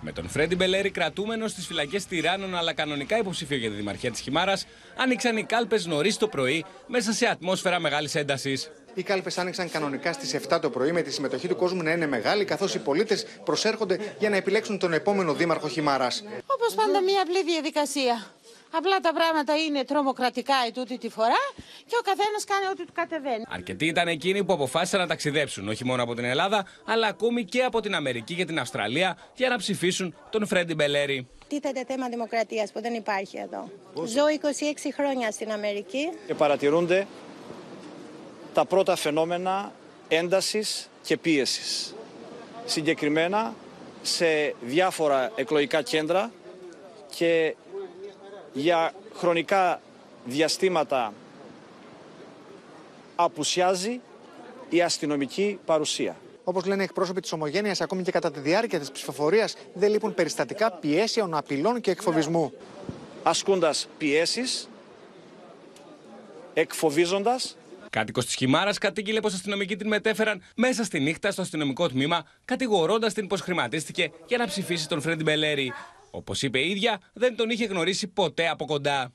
Με τον Φρέντι Μπελέρη κρατούμενος στις φυλακές Τυράννων αλλά κανονικά υποψήφιο για τη Δημαρχία της Χιμάρας, άνοιξαν οι κάλπες νωρίς το πρωί μέσα σε ατμόσφαιρα μεγάλης έντασης. Οι κάλπες άνοιξαν κανονικά στις 7 το πρωί με τη συμμετοχή του κόσμου να είναι μεγάλη, καθώς οι πολίτες προσέρχονται για να επιλέξουν τον επόμενο δήμαρχο Χιμάρας. Όπως πάντα, μια απλή διαδικασία. Απλά τα πράγματα είναι τρομοκρατικά η τούτη τη φορά και ο καθένας κάνει ό,τι του κατεβαίνει. Αρκετοί ήταν εκείνοι που αποφάσισαν να ταξιδέψουν όχι μόνο από την Ελλάδα, αλλά ακόμη και από την Αμερική και την Αυστραλία για να ψηφίσουν τον Φρέντι Μπελέρη. Τίθεται θέμα δημοκρατίας που δεν υπάρχει εδώ; Ζω 26 χρόνια στην Αμερική. Και παρατηρούνται τα πρώτα φαινόμενα έντασης και πίεσης. Συγκεκριμένα σε διάφορα εκλογικά κέντρα και για χρονικά διαστήματα απουσιάζει η αστυνομική παρουσία. Όπως λένε εκπρόσωποι της Ομογένειας, ακόμη και κατά τη διάρκεια της ψηφοφορίας δεν λείπουν περιστατικά πιέσεων, απειλών και εκφοβισμού. Ασκούντας πιέσεις, εκφοβίζοντας. Κάτοικος της Χιμάρας κατήγγειλε πως αστυνομικοί την μετέφεραν μέσα στη νύχτα στο αστυνομικό τμήμα, κατηγορώντας την πως χρηματίστηκε για να ψηφίσει τον Φρέντι Μπελέρη. Όπως είπε η ίδια, δεν τον είχε γνωρίσει ποτέ από κοντά.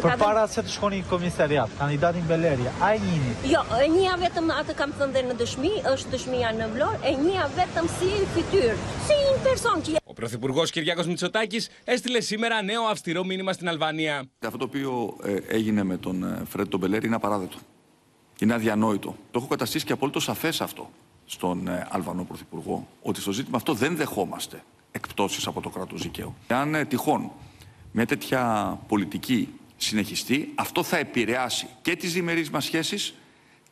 Për para se të shkoni në komisariat, kandidatin Beleria, a e njini? Jo, e njëja vetëm atë kam thënë dhe në dëshmi, është dëshmia në Vlorë, e njëja vetëm si fytyrë, si një person që... Ο Πρωθυπουργός Κυριάκος Μητσοτάκης έστειλε σήμερα νέο αυστηρό μήνυμα στην Αλβανία. Αυτό το οποίο ε, έγινε με τον ε, Φρέντ τον Μπελέρη είναι απαράδεκτο. Είναι αδιανόητο. Το έχω καταστήσει και απόλυτο σαφές αυτό στον ε, Αλβανό Πρωθυπουργό, ότι στο ζήτημα αυτό δεν δεχόμαστε εκπτώσεις από το κράτος δικαίου. Αν ε, τυχόν μια τέτοια πολιτική συνεχιστεί, αυτό θα επηρεάσει και τις διμερείς μας σχέσεις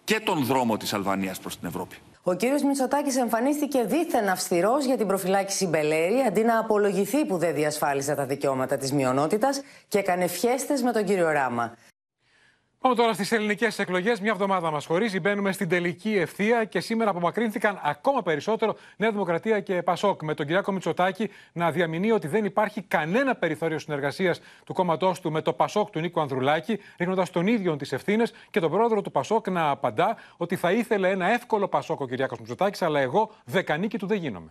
και τον δρόμο της Αλβανίας προς την Ευρώπη. Ο κύριος Μητσοτάκης εμφανίστηκε δίθεν αυστηρός για την προφυλάκηση Μπελέρη αντί να απολογηθεί που δεν διασφάλισε τα δικαιώματα της μειονότητας και έκανε φιέστες με τον κύριο Ράμα. Πάμε τώρα στις ελληνικές εκλογές. Μια εβδομάδα μας χωρίζει. Μπαίνουμε στην τελική ευθεία και σήμερα απομακρύνθηκαν ακόμα περισσότερο Νέα Δημοκρατία και Πασόκ. Με τον Κυριάκο Μητσοτάκη να διαμηνύει ότι δεν υπάρχει κανένα περιθώριο συνεργασίας του κόμματός του με το Πασόκ του Νίκο Ανδρουλάκη, ρίχνοντας τον ίδιο τις ευθύνες και τον πρόεδρο του Πασόκ να απαντά ότι θα ήθελε ένα εύκολο Πασόκ ο Κυριάκος Μητσοτάκης, αλλά εγώ δεκανίκη του δεν γίνομαι.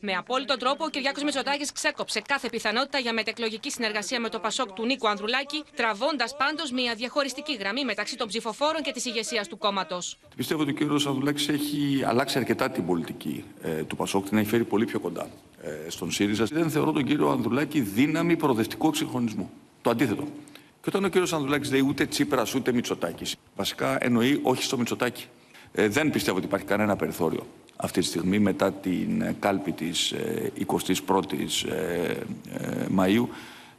Με απόλυτο τρόπο, ο Κυριάκος Μητσοτάκης ξέκοψε κάθε πιθανότητα για μετεκλογική συνεργασία με το Πασόκ του Νίκου Ανδρουλάκη, τραβώντας πάντως μια διαχωριστική γραμμή μεταξύ των ψηφοφόρων και της ηγεσίας του κόμματος. Πιστεύω ότι ο κύριος Ανδρουλάκης έχει αλλάξει αρκετά την πολιτική ε, του Πασόκ, την έχει φέρει πολύ πιο κοντά ε, στον ΣΥΡΙΖΑ. Δεν θεωρώ τον κύριο Ανδρουλάκη δύναμη προοδευτικού εξυγχρονισμού. Το αντίθετο. Και όταν ο κύριος Ανδρουλάκης λέει ούτε Τσίπρας ούτε Μητσοτάκης, βασικά εννοεί όχι στο Μητσοτάκη. Ε, δεν πιστεύω ότι υπάρχει κανένα περιθώριο αυτή τη στιγμή μετά την κάλπη της 21ης ε, ε, ε, Μαΐου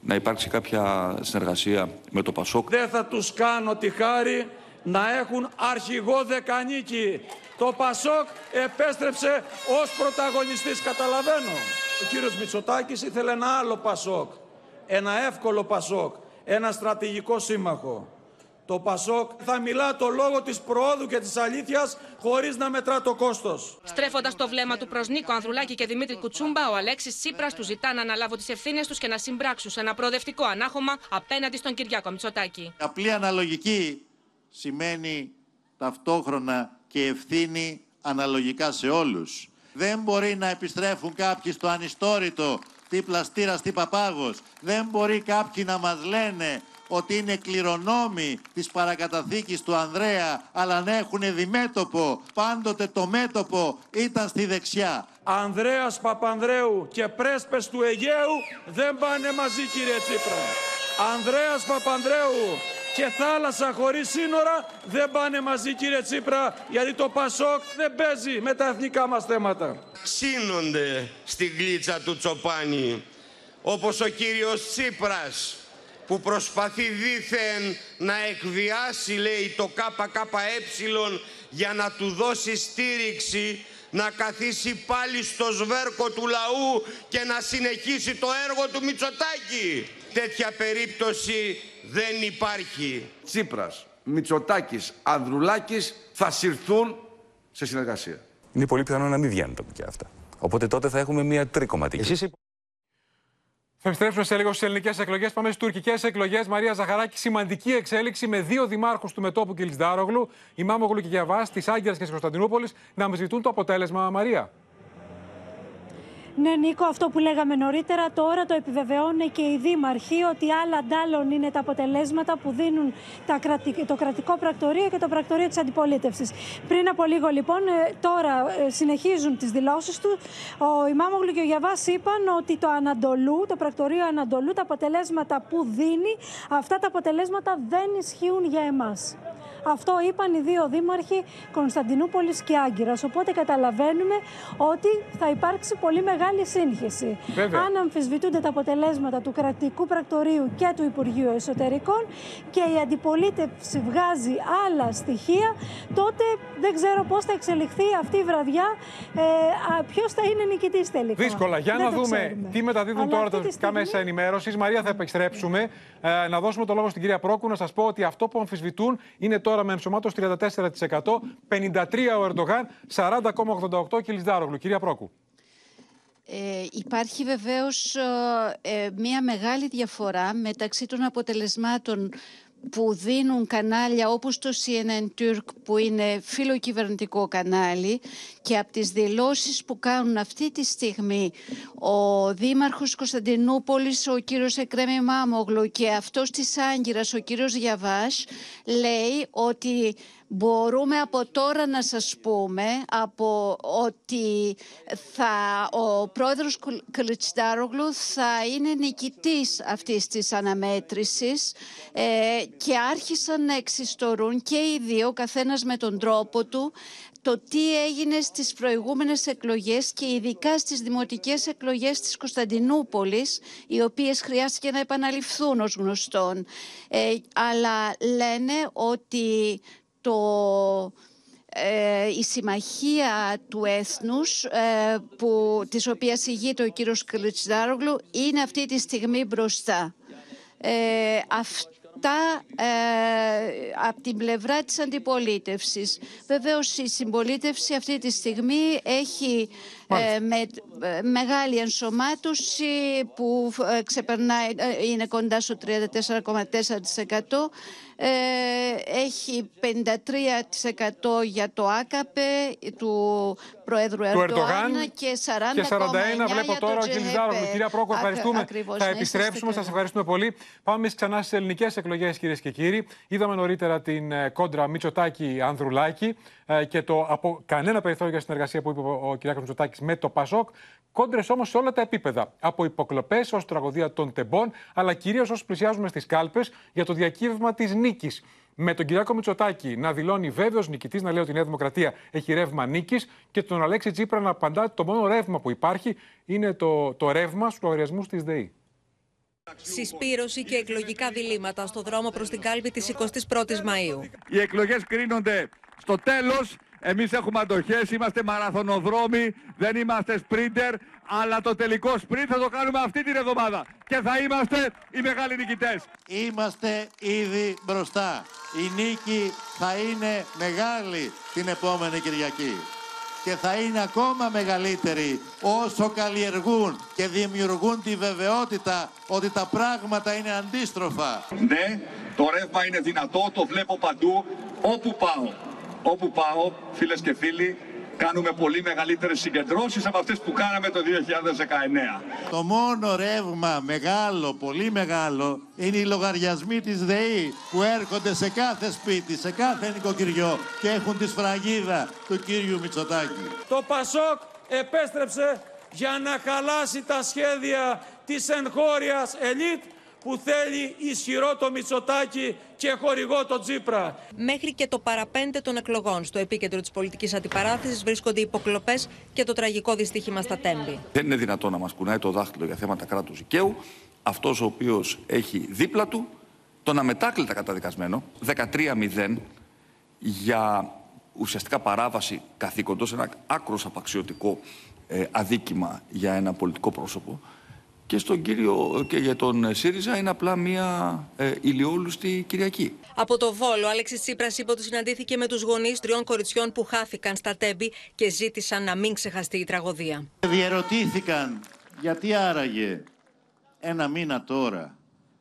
να υπάρξει κάποια συνεργασία με το Πασόκ. Δεν θα τους κάνω τη χάρη να έχουν αρχηγό δεκανίκη. Το Πασόκ επέστρεψε ως πρωταγωνιστής, καταλαβαίνω. Ο κύριος Μητσοτάκης ήθελε ένα άλλο Πασόκ, ένα εύκολο Πασόκ, ένα στρατηγικό σύμμαχο. Το Πασόκ θα μιλά το λόγο της προόδου και της αλήθειας χωρίς να μετρά το κόστος. Στρέφοντας το βλέμμα του προς Νίκο Ανδρουλάκη και Δημήτρη Κουτσούμπα, ο Αλέξης Τσίπρας του ζητά να αναλάβουν τις ευθύνες τους και να συμπράξουν σε ένα προοδευτικό ανάχωμα απέναντι στον Κυριάκο Μητσοτάκη. Απλή αναλογική σημαίνει ταυτόχρονα και ευθύνη αναλογικά σε όλους. Δεν μπορεί να επιστρέφουν κάποιοι στο ανιστόρητο τι πλαστήρας, τι παπάγος. Δεν μπορεί κάποιοι να μας λένε ότι είναι κληρονόμοι της παρακαταθήκης του Ανδρέα, αλλά να έχουν διμέτωπο. Πάντοτε το μέτωπο ήταν στη δεξιά. Ανδρέας Παπανδρέου και πρέσπες του Αιγαίου δεν πάνε μαζί κύριε Τσίπρα. Ανδρέας Παπανδρέου και θάλασσα χωρίς σύνορα δεν πάνε μαζί κύριε Τσίπρα γιατί το Πασόκ δεν παίζει με τα εθνικά μας θέματα. Ξύνονται στην γλίτσα του Τσοπάνη όπως ο κύριος Τσίπρας που προσπαθεί δήθεν να εκβιάσει λέει το ΚΚΕ για να του δώσει στήριξη να καθίσει πάλι στο σβέρκο του λαού και να συνεχίσει το έργο του Μητσοτάκη. Τέτοια περίπτωση δεν υπάρχει. Τσίπρας, Μητσοτάκης, Ανδρουλάκης θα συρθούν σε συνεργασία. Είναι πολύ πιθανό να μην βγαίνουν τα αυτά. Οπότε τότε θα έχουμε μια τρικοματική. Θα επιστρέψουμε σε λίγο στις ελληνικές εκλογές. Πάμε στις τουρκικές εκλογές. Μαρία Ζαχαράκη, σημαντική εξέλιξη με δύο δημάρχους του μετόπου Κιλσδάρογλου, η Μάμογλου και Γιαβάς, της Άγκυρας και της Κωνσταντινούπολης, να αμφισβητούν το αποτέλεσμα, Μαρία. Ναι, Νίκο, αυτό που λέγαμε νωρίτερα, τώρα το επιβεβαιώνει και οι δήμαρχοι ότι άλλα αντάλλων είναι τα αποτελέσματα που δίνουν τα το κρατικό πρακτορείο και το πρακτορείο της αντιπολίτευσης. Πριν από λίγο λοιπόν, ε, τώρα ε, συνεχίζουν τις δηλώσεις του. Ο Ιμάμογλου και ο Γιαβάς είπαν ότι το Ανατολού, το πρακτορείο Ανατολού, τα αποτελέσματα που δίνει, αυτά τα αποτελέσματα δεν ισχύουν για εμάς. Αυτό είπαν οι δύο δήμαρχοι Κωνσταντινούπολης και Άγκυρας. Οπότε καταλαβαίνουμε ότι θα υπάρξει πολύ μεγάλη σύγχυση. Αν αμφισβητούνται τα αποτελέσματα του κρατικού πρακτορείου και του Υπουργείου Εσωτερικών και η αντιπολίτευση βγάζει άλλα στοιχεία, τότε δεν ξέρω πώς θα εξελιχθεί αυτή η βραδιά. Ε, Ποιος θα είναι νικητής τελικά. Δύσκολα. Για να δούμε τι μεταδίδουν τώρα τα στιγμή... μέσα ενημέρωσης. Μαρία, θα επιστρέψουμε. Ε, να δώσουμε το λόγο στην κυρία Πρόκου να σας πω ότι αυτό που αμφισβητούν είναι τώρα με ενσωμάτωση 34%, 53% ο Ερντογάν, 40,88% Κιλισδάρογλου. Κυρία Πρόκου. Ε, υπάρχει βεβαίως ε, μια μεγάλη διαφορά μεταξύ των αποτελεσμάτων που δίνουν κανάλια όπως το CNN Turk που είναι φιλοκυβερνητικό κανάλι και από τις δηλώσεις που κάνουν αυτή τη στιγμή ο Δήμαρχος Κωνσταντινούπολης, ο κύριος Εκρέμι Μάμογλου και αυτός της Άγκυρας, ο κύριος Γιαβάς, λέει ότι Μπορούμε από τώρα να σας πούμε από ότι θα, ο πρόεδρος Κλιτσιτάρογλου θα είναι νικητής αυτής της αναμέτρησης ε, και άρχισαν να εξιστορούν και οι δύο, καθένας με τον τρόπο του, το τι έγινε στις προηγούμενες εκλογές και ειδικά στις δημοτικές εκλογές της Κωνσταντινούπολης, οι οποίες χρειάστηκε να επαναληφθούν ως γνωστόν. Ε, αλλά λένε ότι το, ε, η συμμαχία του έθνους ε, που, της οποίας ηγείται ο κύριος Κλιτσδάρογλου είναι αυτή τη στιγμή μπροστά. Ε, αυτά ε, από την πλευρά της αντιπολίτευσης. Βεβαίως η συμπολίτευση αυτή τη στιγμή έχει ε, με, ε, μεγάλη ενσωμάτωση που ε, ξεπερνάει, είναι κοντά στο 34,4%. έχει 53% για το ΑΚΑΠΕ του Προέδρου Ερντογάν και 40,9% και 41 βλέπω τώρα ο Κιλιζάρογλου. Κυρία Πρόκο, ευχαριστούμε. Ακριβώς, Θα ναι, επιστρέψουμε. Σας ευχαριστούμε πολύ. Πάμε ξανά στις ελληνικές εκλογές, κυρίες και κύριοι. Είδαμε νωρίτερα την κόντρα Μητσοτάκη Ανδρουλάκη και το από κανένα περιθώριο για συνεργασία που είπε ο κ. Μητσοτάκη με το Πασόκ. Κόντρες όμως σε όλα τα επίπεδα. Από υποκλοπές ως τραγωδία των τεμπών, αλλά κυρίως όσο πλησιάζουμε στις κάλπες για το διακύβευμα της νίκης. Με τον Κυριάκο Μητσοτάκη να δηλώνει βέβαιος νικητής, να λέει ότι η Νέα Δημοκρατία έχει ρεύμα νίκης και τον Αλέξη Τσίπρα να απαντά ότι το μόνο ρεύμα που υπάρχει είναι το, το ρεύμα στους λογαριασμούς της ΔΕΗ. Συσπήρωση και εκλογικά διλήμματα στο δρόμο προς την κάλπη της 21ης Μαΐου. Οι εκλογές κρίνονται στο τέλος εμείς έχουμε αντοχές, είμαστε μαραθωνοδρόμοι, δεν είμαστε σπρίντερ, αλλά το τελικό σπριντ θα το κάνουμε αυτή την εβδομάδα και θα είμαστε οι μεγάλοι νικητές. Είμαστε ήδη μπροστά. Η νίκη θα είναι μεγάλη την επόμενη Κυριακή και θα είναι ακόμα μεγαλύτερη όσο καλλιεργούν και δημιουργούν τη βεβαιότητα ότι τα πράγματα είναι αντίστροφα. Ναι, το ρεύμα είναι δυνατό, το βλέπω παντού, όπου πάω. Όπου πάω, φίλες και φίλοι, κάνουμε πολύ μεγαλύτερες συγκεντρώσεις από αυτές που κάναμε το 2019. Το μόνο ρεύμα μεγάλο, πολύ μεγάλο, είναι οι λογαριασμοί της ΔΕΗ που έρχονται σε κάθε σπίτι, σε κάθε νοικοκυριό και έχουν τη σφραγίδα του κύριου Μητσοτάκη. Το Πασόκ επέστρεψε για να χαλάσει τα σχέδια της εγχώριας ελίτ που θέλει ισχυρό το Μητσοτάκι και χορηγό το Τσίπρα. Μέχρι και το παραπέντε των εκλογών στο επίκεντρο της πολιτικής αντιπαράθεσης βρίσκονται υποκλοπές και το τραγικό δυστύχημα στα Τέμπη. Δεν είναι δυνατόν να μας κουνάει το δάχτυλο για θέματα κράτους δικαίου αυτός ο οποίος έχει δίπλα του τον αμετάκλητα καταδικασμένο 13-0 για ουσιαστικά παράβαση καθήκοντος, ένα άκρος απαξιωτικό ε, αδίκημα για ένα πολιτικό πρόσωπο και στον κύριο και για τον ΣΥΡΙΖΑ είναι απλά μια ε, ηλιόλουστη Κυριακή. Από το Βόλο, ο Αλέξης Τσίπρας είπε ότι συναντήθηκε με τους γονείς τριών κοριτσιών που χάθηκαν στα τέμπη και ζήτησαν να μην ξεχαστεί η τραγωδία. Διερωτήθηκαν γιατί άραγε ένα μήνα τώρα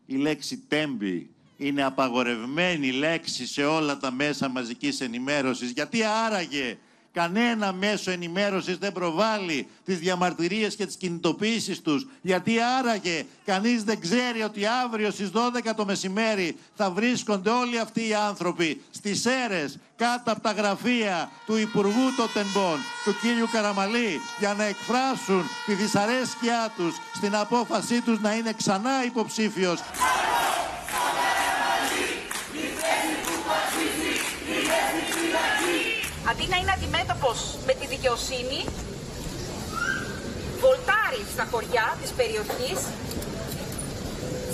η λέξη τέμπη; Είναι απαγορευμένη λέξη σε όλα τα μέσα μαζικής ενημέρωσης. Γιατί άραγε κανένα μέσο ενημέρωσης δεν προβάλλει τις διαμαρτυρίες και τις κινητοποίησεις τους. Γιατί άραγε κανείς δεν ξέρει ότι αύριο στις 12 το μεσημέρι θα βρίσκονται όλοι αυτοί οι άνθρωποι στις αίρες κάτω από τα γραφεία του Υπουργού Τοτενμπον, του κύριου Καραμαλή, για να εκφράσουν τη δυσαρέσκειά τους στην απόφασή τους να είναι ξανά υποψήφιος. Αντί να είναι αντιμέτωπος με τη δικαιοσύνη, βολτάρει στα χωριά της περιοχής,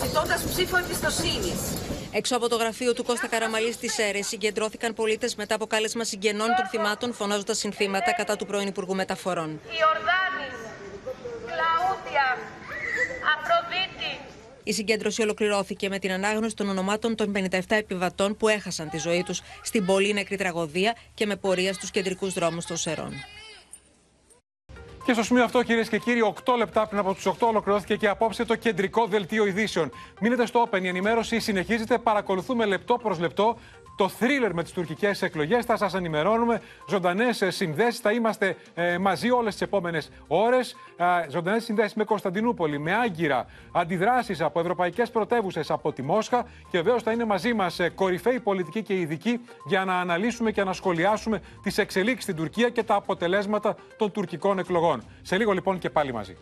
ζητώντας ψήφο εμπιστοσύνης. Έξω από το γραφείο του Κώστα Καραμαλής στι ΣΕΡΕ συγκεντρώθηκαν πολίτες μετά από κάλεσμα συγγενών των θυμάτων, φωνάζοντας συνθήματα κατά του πρώην Υπουργού Μεταφορών. Ιορδάνη, Κλαούδια, Αφροδίτη, η συγκέντρωση ολοκληρώθηκε με την ανάγνωση των ονομάτων των 57 επιβατών που έχασαν τη ζωή τους στην πολύ νεκρή τραγωδία και με πορεία στους κεντρικούς δρόμους των Σερών. Και στο σημείο αυτό, κυρίες και κύριοι, 8 λεπτά πριν από του 8 ολοκληρώθηκε και απόψε το κεντρικό δελτίο ειδήσεων. Μείνετε στο Open, η ενημέρωση συνεχίζεται. Παρακολουθούμε λεπτό προς λεπτό το θρίλερ με τις τουρκικές εκλογές. Θα σας ενημερώνουμε ζωντανές ε, συνδέσεις. Θα είμαστε ε, μαζί όλες τις επόμενες ώρες. Ε, ζωντανές συνδέσεις με Κωνσταντινούπολη, με Άγκυρα, αντιδράσεις από ευρωπαϊκές πρωτεύουσες από τη Μόσχα. Και βεβαίως θα είναι μαζί μας ε, κορυφαίοι πολιτικοί και ειδικοί για να αναλύσουμε και να σχολιάσουμε τις εξελίξεις στην Τουρκία και τα αποτελέσματα των τουρκικών εκλογών. Λοιπόν, σε λίγο λοιπόν και πάλι μαζί.